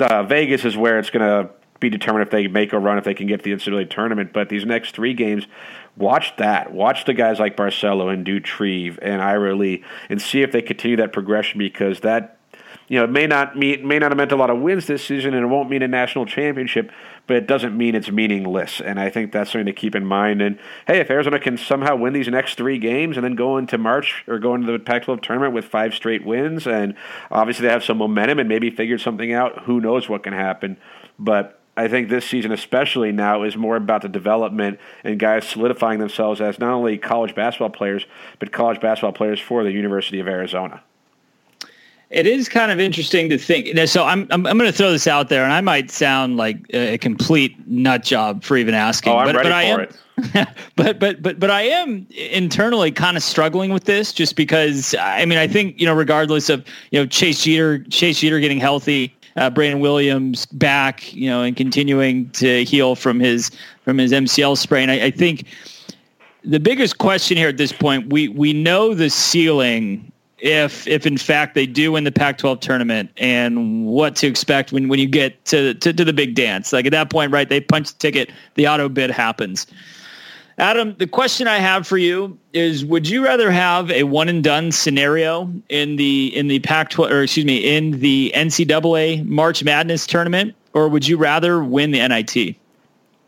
uh, Vegas is where it's going to be determined if they make a run, if they can get the NCAA tournament. But these next three games, watch that. Watch the guys like Barcelo and Doutrive and Ira Lee and see if they continue that progression because that you know, it may not mean may not have meant a lot of wins this season, and it won't mean a national championship, but it doesn't mean it's meaningless. And I think that's something to keep in mind. And hey, if Arizona can somehow win these next three games and then go into March or go into the Pac-12 tournament with five straight wins, and obviously they have some momentum and maybe figured something out, who knows what can happen? But I think this season, especially now, is more about the development and guys solidifying themselves as not only college basketball players, but college basketball players for the University of Arizona. It is kind of interesting to think. So I'm I'm, I'm going to throw this out there, and I might sound like a complete nut job for even asking. Oh, I'm but, ready but I am, it. but but but but I am internally kind of struggling with this, just because I mean I think you know regardless of you know Chase Jeter Chase Jeter getting healthy, uh, Brandon Williams back, you know, and continuing to heal from his from his MCL sprain. I, I think the biggest question here at this point, we we know the ceiling if if in fact they do win the Pac-12 tournament and what to expect when, when you get to, to, to the big dance. Like at that point, right, they punch the ticket, the auto bid happens. Adam, the question I have for you is: Would you rather have a one and done scenario in the in the Pac-12 or excuse me in the NCAA March Madness tournament, or would you rather win the NIT?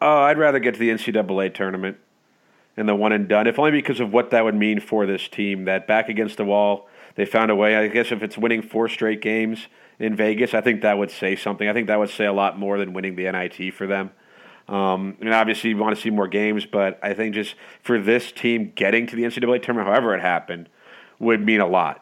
Oh, I'd rather get to the NCAA tournament and the one and done, if only because of what that would mean for this team. That back against the wall they found a way. I guess if it's winning four straight games in Vegas, I think that would say something. I think that would say a lot more than winning the NIT for them. Um, mean, obviously, you want to see more games, but I think just for this team getting to the NCAA tournament, however it happened, would mean a lot.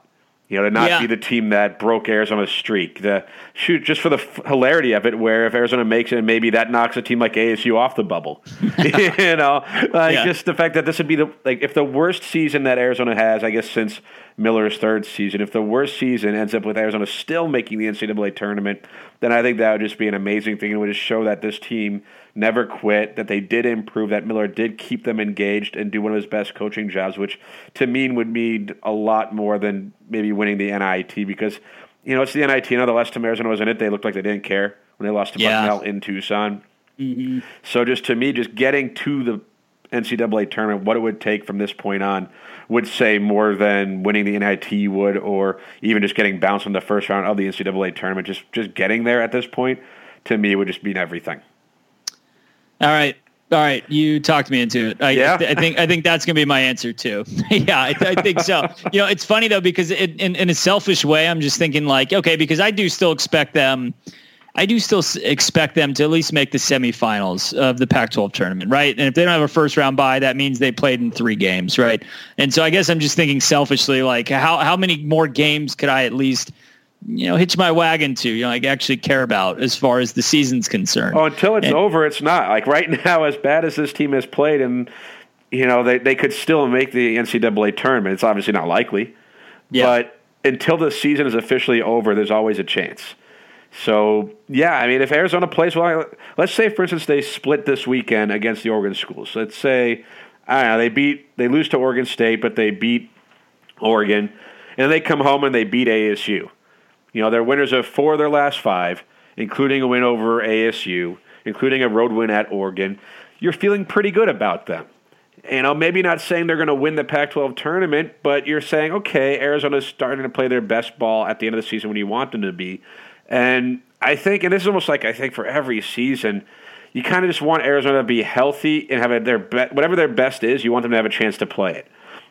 You know, to not yeah. be the team that broke Arizona's streak. The shoot just for the f- hilarity of it, where if Arizona makes it, maybe that knocks a team like ASU off the bubble. you know, like yeah. just the fact that this would be the like if the worst season that Arizona has, I guess since Miller's third season, if the worst season ends up with Arizona still making the NCAA tournament, then I think that would just be an amazing thing. It would just show that this team never quit, that they did improve, that Miller did keep them engaged and do one of his best coaching jobs, which to me would mean a lot more than maybe winning the NIT because, you know, it's the NIT. You know, the last time Arizona was in it, they looked like they didn't care when they lost to yeah. Bucknell in Tucson. Mm-hmm. So just to me, just getting to the NCAA tournament, what it would take from this point on would say more than winning the NIT would, or even just getting bounced in the first round of the NCAA tournament. Just just getting there at this point, to me, would just mean everything. All right. All right, you talked me into it. I, yeah. I think I think that's gonna be my answer too. yeah, I, I, think so. you know, it's funny though because it, in in a selfish way, I'm just thinking like, okay, because I do still expect them. I do still expect them to at least make the semifinals of the Pac-12 tournament, right? And if they don't have a first round bye, that means they played in three games, right? And so I guess I'm just thinking selfishly, like how how many more games could I at least you know, hitch my wagon to, you know, like actually care about as far as the season's concerned. Oh, until it's and, over, it's not. Like right now, as bad as this team has played, and you know, they they could still make the NCAA tournament. It's obviously not likely, yeah. but until the season is officially over, there's always a chance. So yeah, I mean, if Arizona plays well, let's say for instance they split this weekend against the Oregon schools. Let's say I don't know they beat they lose to Oregon State, but they beat Oregon, and they come home and they beat ASU you know, they're winners of four of their last five, including a win over ASU, including a road win at Oregon. You're feeling pretty good about them. you know, maybe not saying they're going to win the Pac 12 tournament, but you're saying, okay, Arizona's starting to play their best ball at the end of the season when you want them to be. And I think, and this is almost like I think for every season, you kind of just want Arizona to be healthy and have their be- whatever their best is. You want them to have a chance to play it.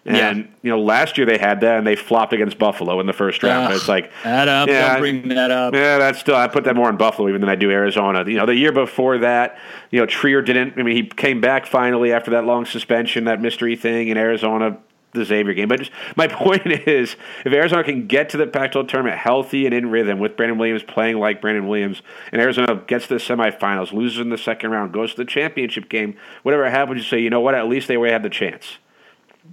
And Yeah. you know, last year they had that, and they flopped against Buffalo in the first round. It's like Adam, Yeah, don't bring that up. yeah, that's still I put that more on Buffalo even than I do Arizona. You know, the year before that, you know, Trier didn't. I mean, he came back finally after that long suspension, that mystery thing in Arizona, the Xavier game. But just, my point is, if Arizona can get to the Pac-12 tournament healthy and in rhythm with Brandon Williams playing like Brandon Williams, and Arizona gets to the semifinals, loses in the second round, goes to the championship game, whatever happens, you say, you know what? At least they had the chance.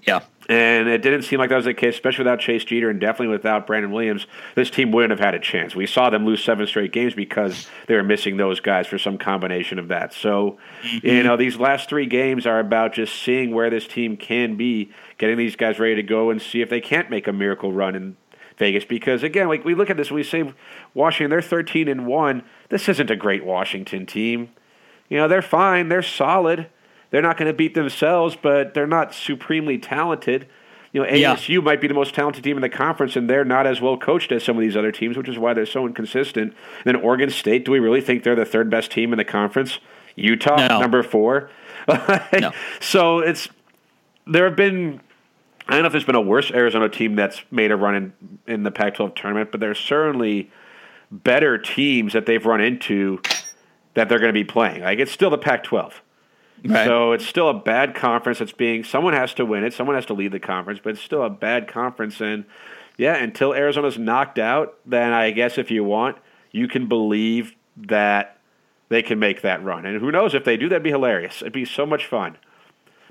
Yeah. And it didn't seem like that was the case, especially without Chase Jeter and definitely without Brandon Williams. This team wouldn't have had a chance. We saw them lose seven straight games because they were missing those guys for some combination of that. So, mm-hmm. you know, these last three games are about just seeing where this team can be, getting these guys ready to go and see if they can't make a miracle run in Vegas. Because again, like we look at this, we say Washington, they're thirteen and one. This isn't a great Washington team. You know, they're fine, they're solid. They're not going to beat themselves, but they're not supremely talented. You know, Yeah. ASU might be the most talented team in the conference, and they're not as well coached as some of these other teams, which is why they're so inconsistent. And then Oregon State, do we really think they're the third best team in the conference? Utah, No. number four. No. So it's there have been. I don't know if there's been a worse Arizona team that's made a run in, in the Pac-12 tournament, but there's certainly better teams that they've run into that they're going to be playing. Like it's still the Pac-12. Right. So it's still a bad conference. It's being someone has to win it. Someone has to lead the conference, but it's still a bad conference. And yeah, until Arizona's knocked out, then I guess if you want, you can believe that they can make that run. And who knows if they do? That'd be hilarious. It'd be so much fun.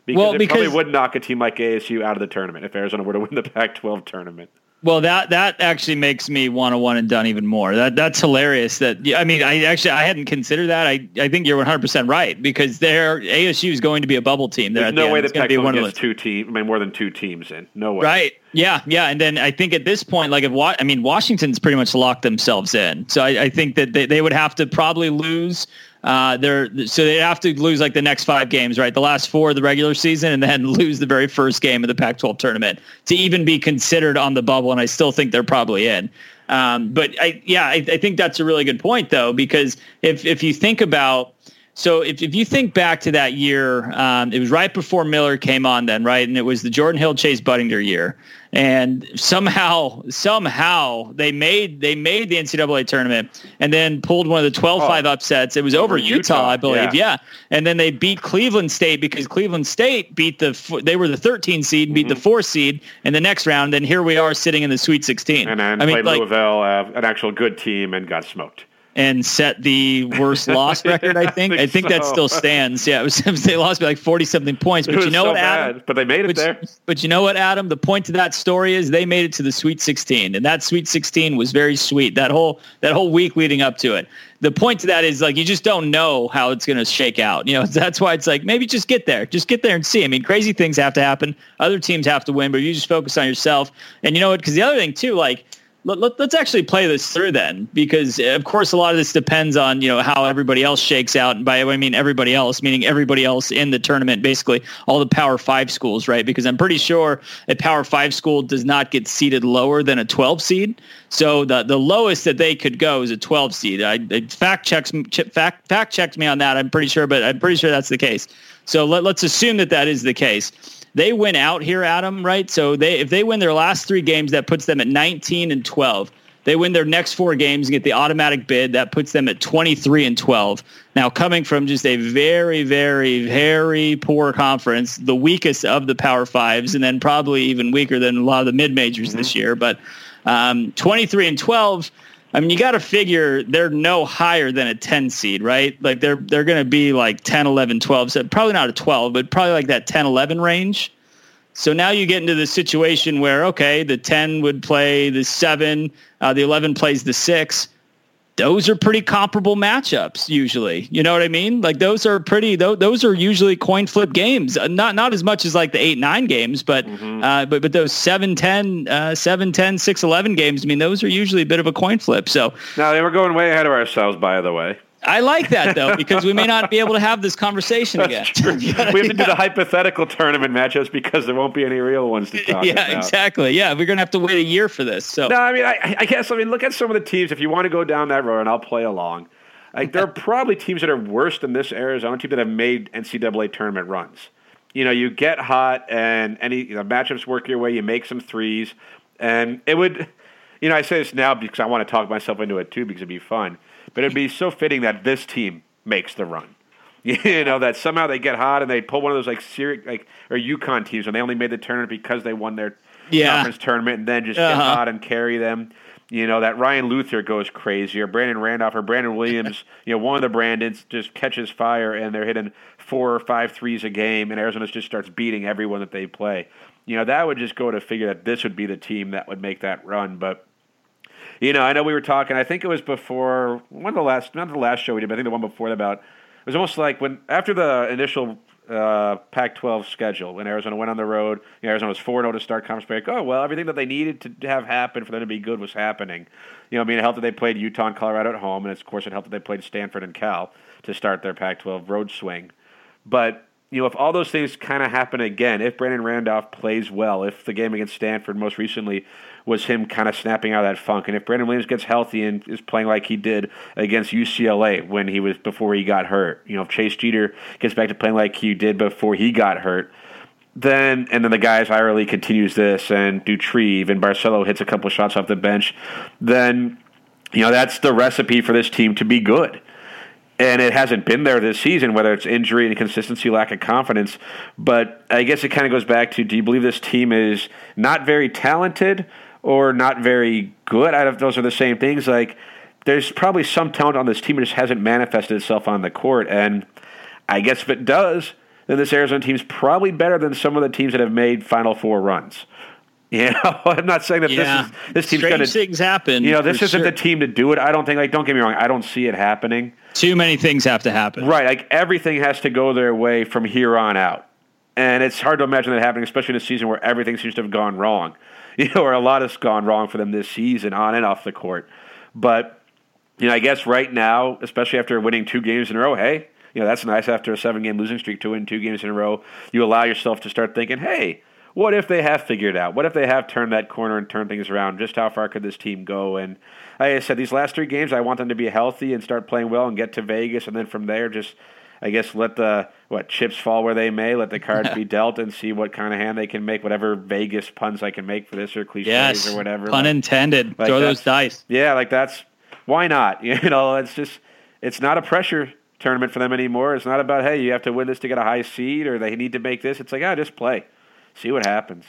Because Well, it probably would knock a team like ASU out of the tournament if Arizona were to win the Pac-12 tournament. Well, that that actually makes me want to one and done even more. That that's hilarious. That I mean, I actually I hadn't considered that. I, I think you're 100 percent right because their ASU is going to be a bubble team. They're There's no the way the It's be Pac-12 of gets those. two team, I mean, more than two teams in. No way. Right. Yeah. Yeah. And then I think at this point, like if Wa- I mean, Washington's pretty much locked themselves in. So I, I think that they, they would have to probably lose. Uh, their so they have to lose like the next five games, right? The last four of the regular season, and then lose the very first game of the Pac-12 tournament to even be considered on the bubble. And I still think they're probably in. Um, but I, yeah, I, I think that's a really good point though, because if if you think about so if, if you think back to that year, um, it was right before Miller came on then, right? And it was the Jordan Hill Chase Budinger year. And somehow, somehow they made they made the NCAA tournament and then pulled one of the 12-5 upsets. It was over, Over Utah, Utah, I believe. yeah. Yeah. And then they beat Cleveland State because Cleveland State beat the they were the 13 seed, beat the 4 seed in the next round. And here we are sitting in the Sweet 16. And then I mean, played like, Louisville, uh, an actual good team, and got smoked. And set the worst loss record. I think. I I think think, that still stands. Yeah, it was they lost by like forty something points. But you know so what, Adam? bad, but they made it there. but you know what, Adam? The point to that story is they made it to the Sweet 16, and that Sweet 16 was very sweet. That whole that whole week leading up to it. The point to that is like you just don't know how it's going to shake out. You know, that's why it's like maybe just get there, just get there and see. I mean, crazy things have to happen. Other teams have to win, but you just focus on yourself. And you know what? Because the other thing too, like let, let, us actually play this through then because uh, of course a lot of this depends on you know how everybody else shakes out. And by I mean everybody else meaning everybody else in the tournament basically all the power five schools right? Because I'm pretty sure a power five school does not get seated lower than a 12 seed. So the the lowest that they could go is a 12 seed. I, I fact checks ch- fact fact checked me on that I'm pretty sure but I'm pretty sure that's the case. So let, let's assume that that is the case they win out here, Adam, right? So they if they win their last three games, that puts them at 19 and 12. They win their next four games and get the automatic bid. That puts them at 23 and 12. Now, coming from just a very, very, very poor conference, the weakest of the Power Fives, and then probably even weaker than a lot of the mid majors this year. But um, 23 and 12. I mean, you got to figure they're no higher than a 10 seed, right? Like they're they're going to be like 10, 11, 12. So probably not a 12, but probably like that 10, 11 range. So now you get into the situation where, okay, the 10 would play the 7, uh, the 11 plays the 6. Those are pretty comparable matchups usually. You know what I mean? Like those are pretty those, those are usually coin flip games. Uh, not not as much as like the 8-9 games, but uh, but but those 7-10 uh 7-10 6-11 games, I mean those are usually a bit of a coin flip. So Now they were going way ahead of ourselves, by the way. I like that though because we may not be able to have this conversation again. we have to do the hypothetical tournament matchups because there won't be any real ones to talk yeah, about. Yeah, exactly. Yeah, we're gonna have to wait a year for this. So no, I mean, I, I, guess I mean, look at some of the teams. If you want to go down that road, and I'll play along. Like there are probably teams that are worse than this Arizona team that have made NCAA tournament runs. You know, you get hot and any you know, matchups work your way. You make some threes, and it would. You know, I say this now because I want to talk myself into it too because it'd be fun. But it'd be so fitting that this team makes the run. You know that somehow they get hot and they pull one of those like Syria, like or UConn teams, and they only made the tournament because they won their yeah. conference tournament, and then just uh-huh. get hot and carry them. You know that Ryan Luther goes crazy, or Brandon Randolph, or Brandon Williams. you know one of the Brandons just catches fire, and they're hitting four or five threes a game, and Arizona just starts beating everyone that they play. You know that would just go to figure that this would be the team that would make that run, but you know, I know we were talking. I think it was before one of the last, not the last show we did, but I think the one before that about. It was almost like when after the initial uh, Pac-12 schedule when Arizona went on the road. You know, Arizona was four zero oh to start conference break. Oh well, everything that they needed to have happen for them to be good was happening. You know, I mean, it helped that they played Utah and Colorado at home, and of course, it helped that they played Stanford and Cal to start their Pac-12 road swing. But you know, if all those things kind of happen again, if Brandon Randolph plays well, if the game against Stanford most recently was him kind of snapping out of that funk. And if Brandon Williams gets healthy and is playing like he did against UCLA when he was before he got hurt, you know, if Chase Jeter gets back to playing like he did before he got hurt, then and then the guys Ira Lee continues this and Doutrive and Barcelo hits a couple shots off the bench, then you know that's the recipe for this team to be good. And it hasn't been there this season, whether it's injury, inconsistency, lack of confidence. But I guess it kind of goes back to do you believe this team is not very talented or not very good. I don't those are the same things. Like there's probably some talent on this team that just hasn't manifested itself on the court. And I guess if it does, then this Arizona team's probably better than some of the teams that have made Final Four runs. You know, I'm not saying that yeah. this is this team's going to things happen. You know, this isn't sure. the team to do it. I don't think. Like, don't get me wrong. I don't see it happening. Too many things have to happen. Right. Like everything has to go their way from here on out, and it's hard to imagine that happening, especially in a season where everything seems to have gone wrong. you know, or a lot has gone wrong for them this season on and off the court. But, you know, I guess right now, especially after winning two games in a row, hey, you know, that's nice after a seven game losing streak to win two games in a row. You allow yourself to start thinking, hey, what if they have figured out? What if they have turned that corner and turned things around? Just how far could this team go? And like I said, these last three games, I want them to be healthy and start playing well and get to Vegas. And then from there, just I guess let the what chips fall where they may. Let the cards be dealt and see what kind of hand they can make. Whatever Vegas puns I can make for this or cliches yes, or whatever. Pun like, intended. Like Throw those dice. Yeah, like that's why not? You know, it's just it's not a pressure tournament for them anymore. It's not about hey, you have to win this to get a high seed or they need to make this. It's like ah, just play, see what happens.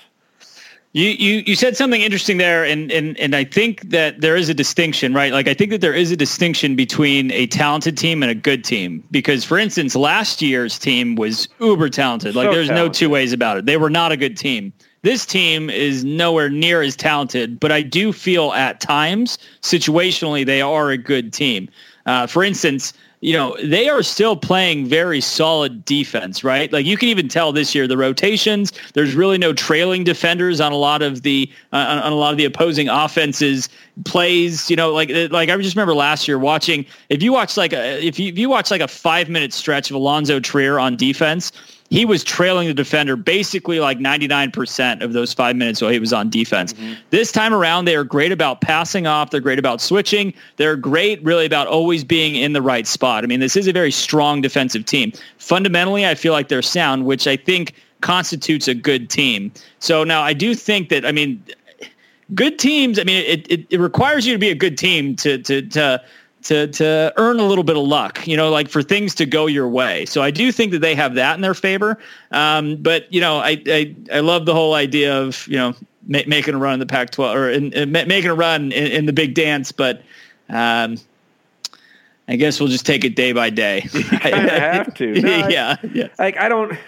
You, you you said something interesting there, and, and and I think that there is a distinction, right? Like I think that there is a distinction between a talented team and a good team. Because, for instance, last year's team was uber talented. Like so there's talented. no two ways about it. They were not a good team. This team is nowhere near as talented, but I do feel at times, situationally, they are a good team. Uh, for instance, you know, they are still playing very solid defense, right? Like you can even tell this year the rotations. There's really no trailing defenders on a lot of the uh, on a lot of the opposing offenses plays. You know, like like I just remember last year watching. If you watch like a if you if you watch like a five minute stretch of Alonzo Trier on defense, he was trailing the defender basically like 99% of those five minutes while he was on defense. Mm-hmm. This time around, they are great about passing off. They're great about switching. They're great really about always being in the right spot. I mean, this is a very strong defensive team. Fundamentally, I feel like they're sound, which I think constitutes a good team. So now I do think that, I mean, good teams, I mean, it, it, it requires you to be a good team to, to, to, to to earn a little bit of luck, you know, like for things to go your way. So I do think that they have that in their favor. Um, but you know, I, I I love the whole idea of you know ma- making a run in the Pac-12 or in, in, making a run in, in, the big dance. But um, I guess we'll just take it day by day. You kind of have to. No, yeah, yeah. Like I don't.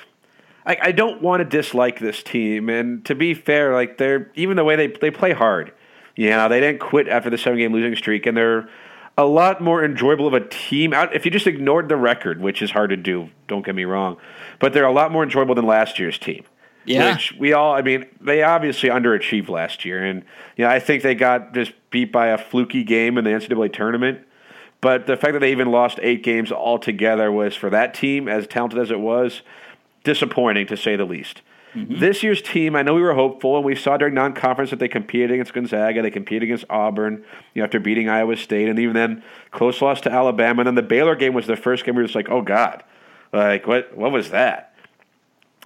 I, I don't want to dislike this team, and to be fair, like they're even the way they they play hard. You know, they didn't quit after the seven game losing streak, and they're a lot more enjoyable of a team. If you just ignored the record, which is hard to do, don't get me wrong, but they're a lot more enjoyable than last year's team. Yeah. Which we all, I mean, they obviously underachieved last year. And, you know, I think they got just beat by a fluky game in the NCAA tournament. But the fact that they even lost eight games altogether was for that team, as talented as it was, disappointing to say the least. Mm-hmm. This year's team, I know we were hopeful, and we saw during non-conference that they competed against Gonzaga, they competed against Auburn, you know, after beating Iowa State, and even then close loss to Alabama. And then the Baylor game was the first game we were just like, oh God, like what what was that?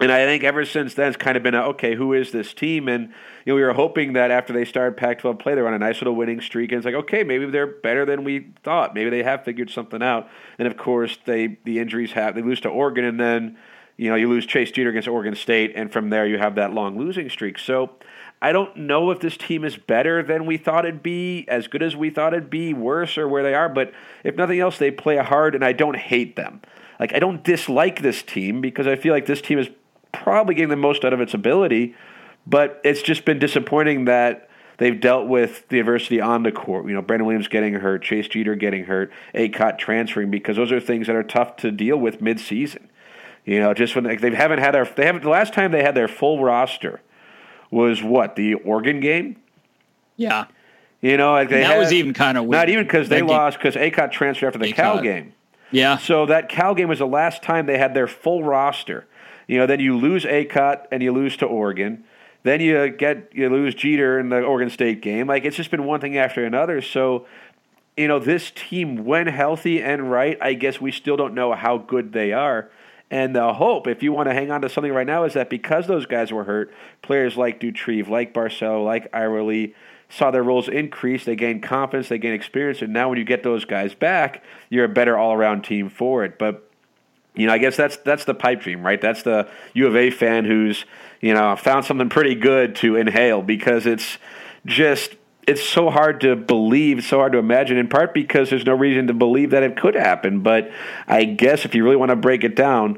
And I think ever since then it's kind of been a, okay, who is this team? And you know, we were hoping that after they started Pac-12 play, they're on a nice little winning streak, and it's like, okay, maybe they're better than we thought. Maybe they have figured something out. And of course, they the injuries have they lose to Oregon, and then you know, you lose Chase Jeter against Oregon State, and from there you have that long losing streak. So I don't know if this team is better than we thought it'd be, as good as we thought it'd be, worse, or where they are. But if nothing else, they play hard, and I don't hate them. Like, I don't dislike this team because I feel like this team is probably getting the most out of its ability, but it's just been disappointing that they've dealt with the adversity on the court. You know, Brandon Williams getting hurt, Chase Jeter getting hurt, Akot transferring, because those are things that are tough to deal with mid-season. You know, just when they, they haven't had their they haven't the last time they had their full roster was what the Oregon game. Yeah. You know, like that had, was even kind of weird. not even because they lost because Akot transferred after the Akot. Cal game. Yeah. So that Cal game was the last time they had their full roster. You know, then you lose Akot and you lose to Oregon. Then you get you lose Jeter in the Oregon State game. Like it's just been one thing after another. So, you know, this team, when healthy and right, I guess we still don't know how good they are. And the hope, if you want to hang on to something right now, is that because those guys were hurt, players like Doutrive, like Barcelo, like Ira Lee, saw their roles increase. They gained confidence, they gained experience, and now when you get those guys back, you're a better all-around team for it. But you know, I guess that's that's the pipe dream, right? That's the U of A fan who's you know found something pretty good to inhale because it's just it's so hard to believe, so hard to imagine, in part because there's no reason to believe that it could happen. But I guess if you really want to break it down,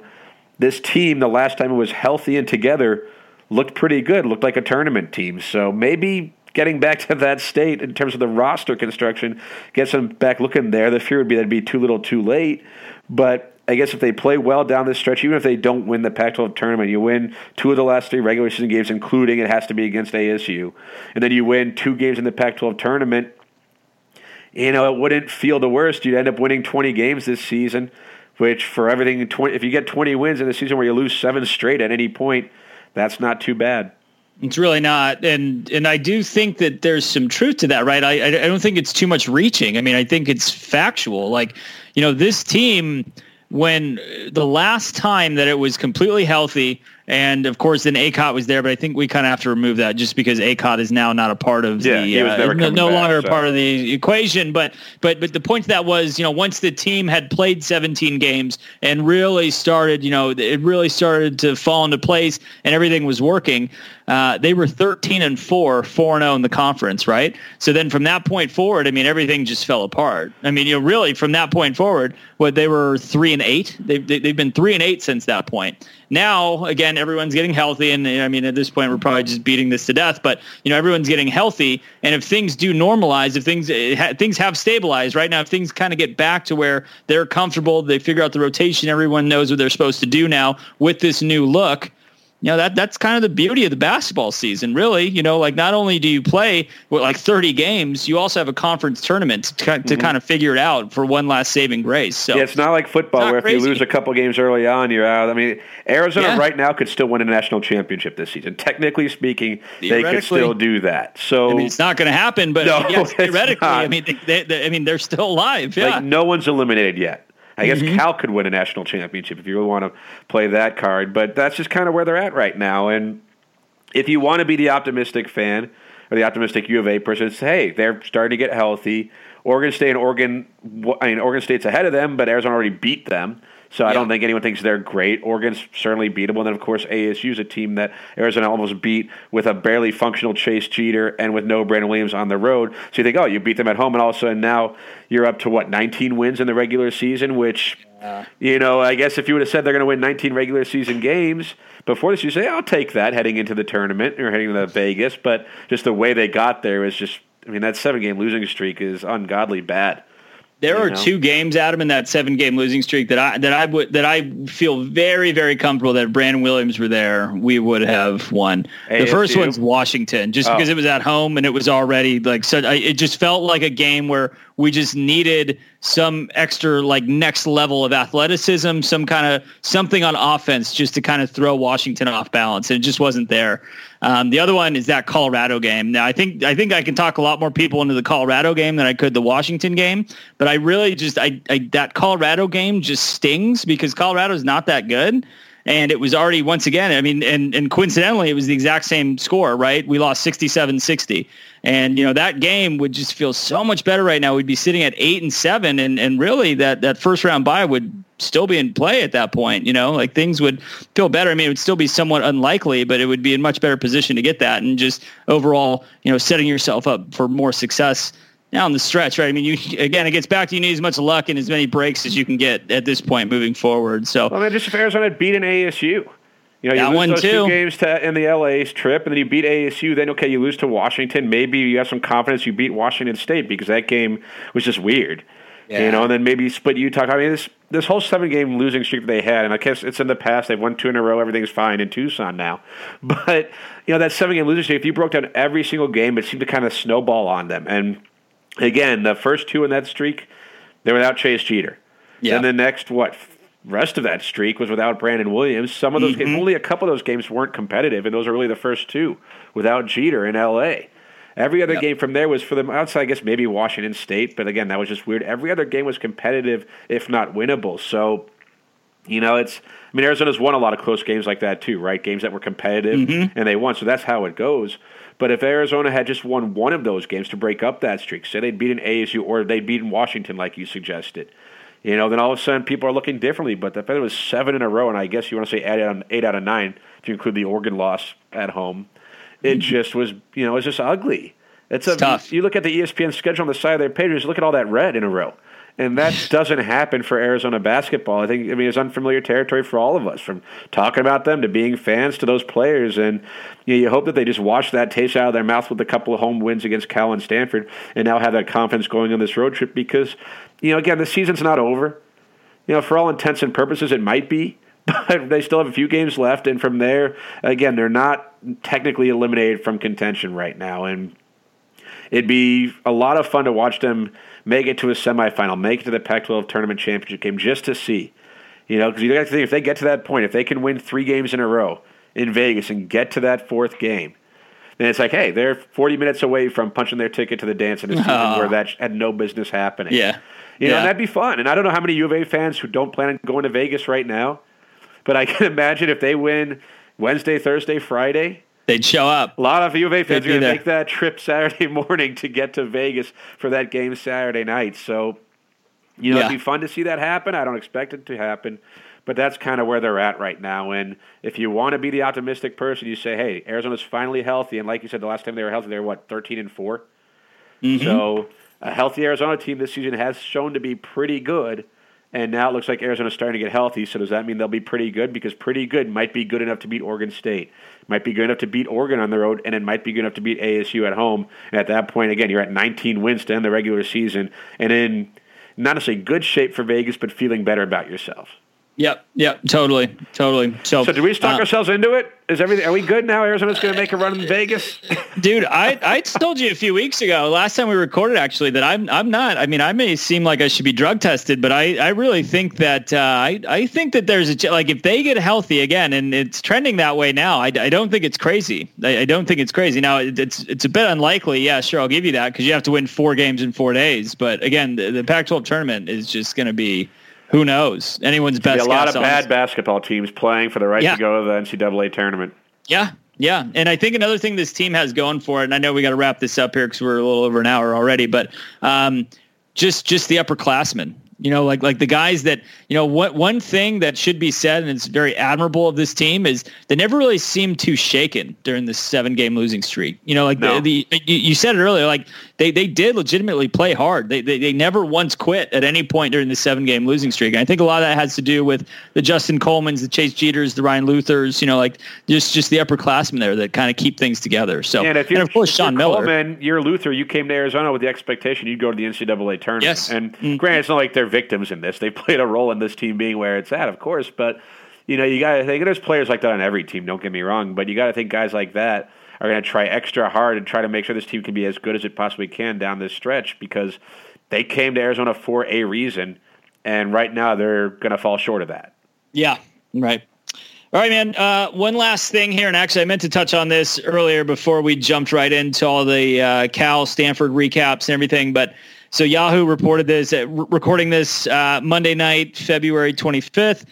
this team, the last time it was healthy and together, looked pretty good, looked like a tournament team. So maybe getting back to that state in terms of the roster construction gets them back looking there. The fear would be that'd be too little too late. But I guess if they play well down this stretch, even if they don't win the Pac-12 tournament, you win two of the last three regular season games, including it has to be against ASU, and then you win two games in the Pac-12 tournament. You know, it wouldn't feel the worst. You'd end up winning 20 games this season, which for everything, 20, if you get 20 wins in a season where you lose seven straight at any point, that's not too bad. It's really not, and and I do think that there's some truth to that, right? I I don't think it's too much reaching. I mean, I think it's factual. Like, you know, this team when the last time that it was completely healthy, and of course then Akot was there, but I think we kind of have to remove that just because Akot is now not a part of yeah, the uh, no, no back, longer so. a part of the equation. But but but the point of that was, you know, once the team had played 17 games and really started, you know, it really started to fall into place and everything was working. Uh, they were 13 and 4, 4 and 0 in the conference, right? So then from that point forward, I mean, everything just fell apart. I mean, you know, really from that point forward, what they were 3 and 8. They've, they've been 3 and 8 since that point. Now, again, everyone's getting healthy. And I mean, at this point, we're probably just beating this to death, but you know, everyone's getting healthy. And if things do normalize, if things, eh, things have stabilized right now, if things kind of get back to where they're comfortable, they figure out the rotation, everyone knows what they're supposed to do now with this new look, you know that that's kind of the beauty of the basketball season really. You know like not only do you play what, like 30 games you also have a conference tournament to, to mm-hmm. kind of figure it out for one last saving grace so yeah, it's not like football not where crazy. if you lose a couple games early on you're out. I mean arizona yeah. right now could still win a national championship this season. Technically speaking they could still do that. So I mean, it's not going to happen but no, yes, theoretically i mean they, they, i mean they're still alive yeah. like no one's eliminated yet I guess mm-hmm. Cal could win a national championship if you really want to play that card, but that's just kind of where they're at right now. And if you want to be the optimistic fan or the optimistic U of A person, say, hey, they're starting to get healthy. Oregon State and Oregon, I mean, Oregon State's ahead of them, but Arizona already beat them. So I don't think anyone thinks they're great. Oregon's certainly beatable. And then, of course, ASU is a team that Arizona almost beat with a barely functional Chase Jeter and with no Brandon Williams on the road. So you think, oh, you beat them at home, and all of a sudden now you're up to, what, 19 wins in the regular season, which, yeah. you know, I guess if you would have said they're going to win 19 regular season games before this, you say, I'll take that heading into the tournament or heading to Vegas. But just the way they got there is just, I mean, that seven game losing streak is ungodly bad. There are know? two games, Adam, in that seven game losing streak that I that I would that I feel very very comfortable that if Brandon Williams were there, we would have won. ASU. The first one's Washington, just oh. because it was at home and it was already like so. It just felt like a game where we just needed some extra like next level of athleticism, some kind of something on offense just to kind of throw Washington off balance. And it just wasn't there. Um, the other one is that Colorado game. Now I think I think I can talk a lot more people into the Colorado game than I could the Washington game. But I really just I, I that Colorado game just stings because Colorado is not that good and it was already once again i mean and, and coincidentally it was the exact same score right we lost 67-60 and you know that game would just feel so much better right now we'd be sitting at eight and seven and, and really that, that first round bye would still be in play at that point you know like things would feel better i mean it would still be somewhat unlikely but it would be in much better position to get that and just overall you know setting yourself up for more success down the stretch, right? I mean, you again, it gets back to you need as much luck and as many breaks as you can get at this point moving forward. So, well, I mean, just if Arizona beat an ASU, you know, you lose those too. two games to, in the LA's trip, and then you beat ASU. Then okay, you lose to Washington. Maybe you have some confidence you beat Washington State because that game was just weird. Yeah. You know, and then maybe you split Utah. I mean, this this whole seven game losing streak that they had, and I guess it's in the past. They've won two in a row. Everything's fine in Tucson now. But you know that seven game losing streak. If you broke down every single game, it seemed to kind of snowball on them. And again, the first two in that streak, they're without Chase Jeter. Yeah. Then the next what rest of that streak was without Brandon Williams. Some of those games, mm-hmm. only a couple of those games weren't competitive, and those are really the first two without Jeter in L.A. Every other Yep. game from there was for them outside, I guess maybe Washington State, but again, that was just weird. Every other game was competitive, if not winnable. So, you know, it's I mean, Arizona's won a lot of close games like that too, right? Games that were competitive mm-hmm. and they won, so that's how it goes. But if Arizona had just won one of those games to break up that streak, say they'd beaten ASU or they'd beaten Washington, like you suggested, you know, then all of a sudden people are looking differently. But the fact it was seven in a row, and I guess you want to say eight out of, eight out of nine to include the Oregon loss at home, it mm-hmm. just was, you know, it was just ugly. It's, a, tough. You look at the ESPN schedule on the side of their page, just look at all that red in a row. And that doesn't happen for Arizona basketball. I think I mean it's unfamiliar territory for all of us, from talking about them to being fans to those players. And you, know, you hope that they just wash that taste out of their mouth with a couple of home wins against Cal and Stanford, and now have that confidence going on this road trip. Because you know, again, the season's not over. You know, for all intents and purposes, it might be, but they still have a few games left. And from there, again, they're not technically eliminated from contention right now. And it'd be a lot of fun to watch them make it to a semifinal, make it to the Pac-12 tournament championship game, just to see. You know, because you got to think if they get to that point, if they can win three games in a row in Vegas and get to that fourth game, then it's like, hey, they're 40 minutes away from punching their ticket to the dance in a season Oh. where that had no business happening. Yeah. You know, Yeah. that'd be fun. And I don't know how many U of A fans who don't plan on going to Vegas right now, but I can imagine if they win Wednesday, Thursday, Friday, They'd show up. a lot of U of A fans are going to make that trip Saturday morning to get to Vegas for that game Saturday night. So, you know, Yeah. it'd be fun to see that happen. I don't expect it to happen, but that's kind of where they're at right now. And if you want to be the optimistic person, you say, hey, Arizona's finally healthy. And like you said, the last time they were healthy, they were, what, 13 and 4? Mm-hmm. So a healthy Arizona team this season has shown to be pretty good. And now it looks like Arizona's starting to get healthy. So does that mean they'll be pretty good? Because pretty good might be good enough to beat Oregon State, might be good enough to beat Oregon on the road, and it might be good enough to beat ASU at home. And at that point, again, you're at 19 wins to end the regular season, and in not necessarily good shape for Vegas, but feeling better about yourself. Yep. Yep. Totally. Totally. So, So, did we talk uh, ourselves into it? Is everything? Are we good now? Arizona's going to make a run in Vegas. dude, I, I told you a few weeks ago, last time we recorded actually, that I'm I'm not. I mean, I may seem like I should be drug tested, but I, I really think that uh, I I think that there's a like if they get healthy again, and it's trending that way now. I, I don't think it's crazy. I, I don't think it's crazy. Now it, it's it's a bit unlikely. Yeah, sure, I'll give you that because you have to win four games in four days. But again, the, the Pac-12 tournament is just going to be. Who knows? Anyone's Be best a lot of bad basketball teams playing for the right Yeah. to go to the NCAA tournament. Yeah, yeah, and I think another thing this team has going for it, and I know we got to wrap this up here because we're a little over an hour already, but um, just just the upperclassmen. You know, like like the guys that you know. What one thing that should be said, and it's very admirable of this team, is they never really seemed too shaken during this seven game losing streak. You know, like No. the, the you, you said it earlier, like they they did legitimately play hard. They, they they never once quit at any point during the seven game losing streak. And I think a lot of that has to do with the Justin Coleman's, the Chase Jeters, the Ryan Luthers. You know, like just just the upperclassmen there that kind of keep things together. So And if you're, of course if you're Sean Miller. Coleman, you're Luther. You came to Arizona with the expectation you'd go to the NCAA tournament. Yes. And Mhm. granted, it's not like they're victims in this. They played a role in this team being where it's at, of course. But you know, you got to think there's players like that on every team. Don't get me wrong, but you got to think guys like that are going to try extra hard and try to make sure this team can be as good as it possibly can down this stretch because. they came to Arizona for a reason, and right now they're going to fall short of that. Yeah, right. All right, man. Uh, one last thing here, and actually, I meant to touch on this earlier before we jumped right into all the uh, Cal Stanford recaps and everything. But so Yahoo reported this, uh, recording this uh, Monday night, February 25th.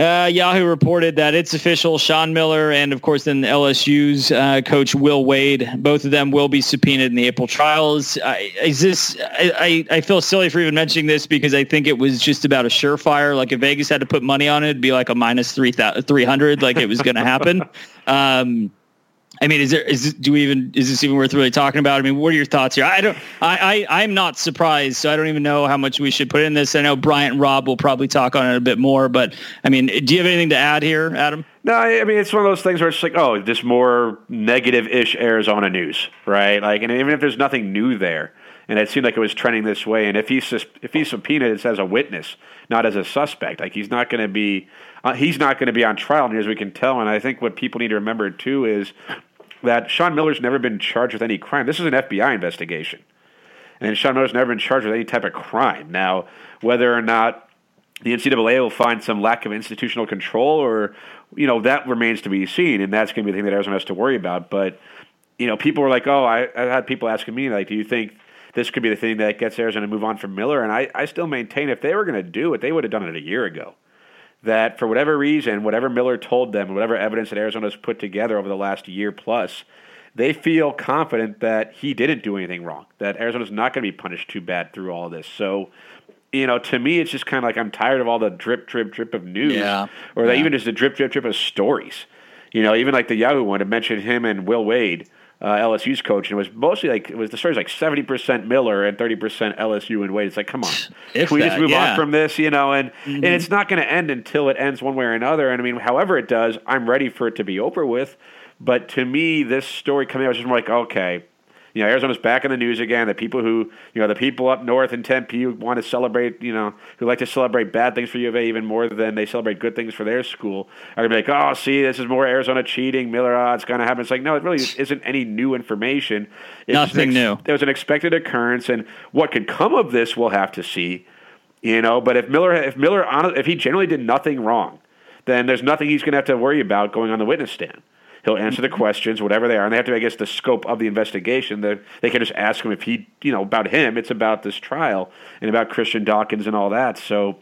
Uh, Yahoo reported that it's official. Sean Miller and, of course, then LSU's uh, coach Will Wade, both of them will be subpoenaed in the April trials. Uh, is this? I, I feel silly for even mentioning this because I think it was just about a surefire. Like if Vegas had to put money on it, it'd be like a minus three three hundred. Like it was going to happen. Um, I mean, is there is this, do we even is this even worth really talking about? I mean, what are your thoughts here? I don't. I, I I'm not surprised, so I don't even know how much we should put in this. I know Bryant and Rob will probably talk on it a bit more, but I mean, do you have anything to add here, Adam? No, I mean it's one of those things where it's like, oh, this more negative-ish Arizona news, right? Like, and even if there's nothing new there, and it seemed like it was trending this way, and if he's if he's subpoenaed, it's as a witness, not as a suspect. Like he's not going to be. Uh, he's not going to be on trial, as we can tell. And I think what people need to remember too is that Sean Miller's never been charged with any crime. This is an FBI investigation. And Sean Miller's never been charged with any type of crime. Now, whether or not the NCAA will find some lack of institutional control or, you know, that remains to be seen. And that's going to be the thing that Arizona has to worry about. But, you know, people were like, oh, I, I had people asking me, like, do you think this could be the thing that gets Arizona to move on from Miller? And I, I still maintain if they were going to do it, they would have done it a year ago that for whatever reason, whatever Miller told them, whatever evidence that Arizona's put together over the last year plus, they feel confident that he didn't do anything wrong, that Arizona's not going to be punished too bad through all this. So, you know, to me, it's just kind of like I'm tired of all the drip, drip, drip of news, yeah. or yeah. even just the drip, drip, drip of stories. You know, even like the Yahoo one to mention him and Will Wade uh, LSU's coach, and it was mostly like it was the story's like seventy percent Miller and thirty percent LSU and Wade. It's like, come on, if can we that, just move yeah. on from this? You know, and mm-hmm. and it's not going to end until it ends one way or another. And I mean, however it does, I'm ready for it to be over with. But to me, this story coming out was just more like, okay, you know, Arizona's back in the news again. The people who, you know, the people up north in Tempe who want to celebrate, you know, who like to celebrate bad things for U of A even more than they celebrate good things for their school are going to be like, oh, see, this is more Arizona cheating. Miller, oh, it's going to happen. It's like, no, it really isn't any new information. It's Nothing ex- new. There was an expected occurrence, and what could come of this, we'll have to see. You know, but if Miller, if Miller, if he generally did nothing wrong, then there's nothing he's going to have to worry about going on the witness stand. He'll answer the questions, whatever they are, and they have to, I guess, the scope of the investigation. That they can just ask him if he, you know, about him. It's about this trial and about Christian Dawkins and all that. So,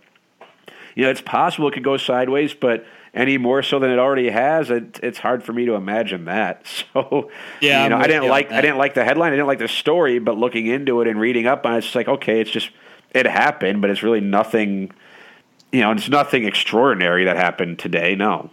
you know, it's possible it could go sideways, but any more so than it already has, it, it's hard for me to imagine that. So, yeah, you know, I'm didn't like. I didn't like the headline, I didn't like the story, but looking into it and reading up on it, it's like okay, it's just it happened, but it's really nothing. You know, it's nothing extraordinary that happened today. No.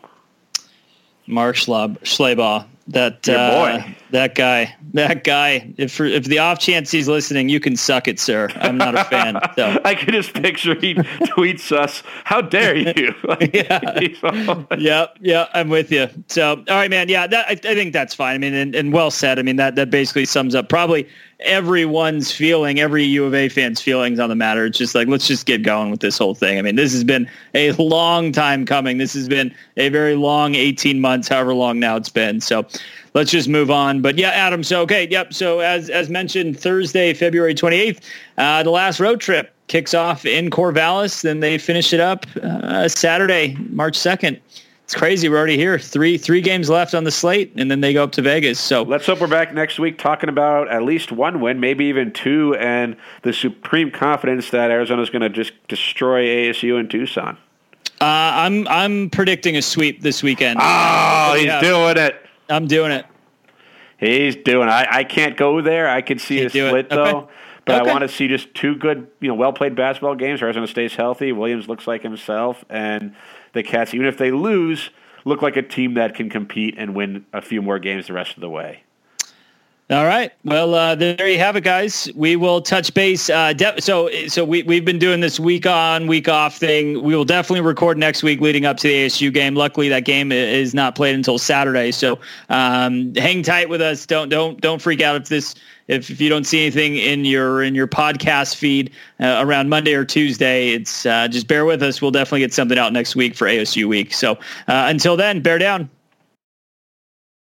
Mark Schlab- Schleybaugh. That uh, that guy, that guy. If if the off chance he's listening, you can suck it, sir. I'm not a fan. So I can just picture he tweets us, "How dare you!" Like, Yeah. yeah, yeah, I'm with you. So, all right, man. Yeah, that, I, I think that's fine. I mean, and, and well said. I mean, that that basically sums up probably everyone's feeling, every U of A fan's feelings on the matter. It's just like let's just get going with this whole thing. I mean, this has been a long time coming. This has been a very long 18 months, however long now it's been. So. Let's just move on. But yeah, Adam. So okay, yep. So as as mentioned, Thursday, February 28th, uh, the last road trip kicks off in Corvallis. Then they finish it up uh, Saturday, March 2nd. It's crazy. We're already here. Three three games left on the slate, and then they go up to Vegas. So Let's hope we're back next week talking about at least one win, maybe even two, and the supreme confidence that Arizona's going to just destroy ASU in Tucson. uh, I'm I'm predicting a sweep this weekend. Oh, he's Yeah. doing it. I'm doing it. He's doing. It. I, I can't go there. I could see Can't a split Okay. though, but Okay. I want to see just two good, you know, well played basketball games. Arizona stays healthy. Williams looks like himself, and the Cats, even if they lose, look like a team that can compete and win a few more games the rest of the way. All right. Well, uh, there you have it, guys. We will touch base. Uh, de- so, so we we've been doing this week on, week off thing. We will definitely record next week, leading up to the ASU game. Luckily, that game is not played until Saturday. So, um, hang tight with us. Don't don't don't freak out if this if, if you don't see anything in your in your podcast feed uh, around Monday or Tuesday. It's uh, just bear with us. We'll definitely get something out next week for ASU week. So, uh, until then, bear down.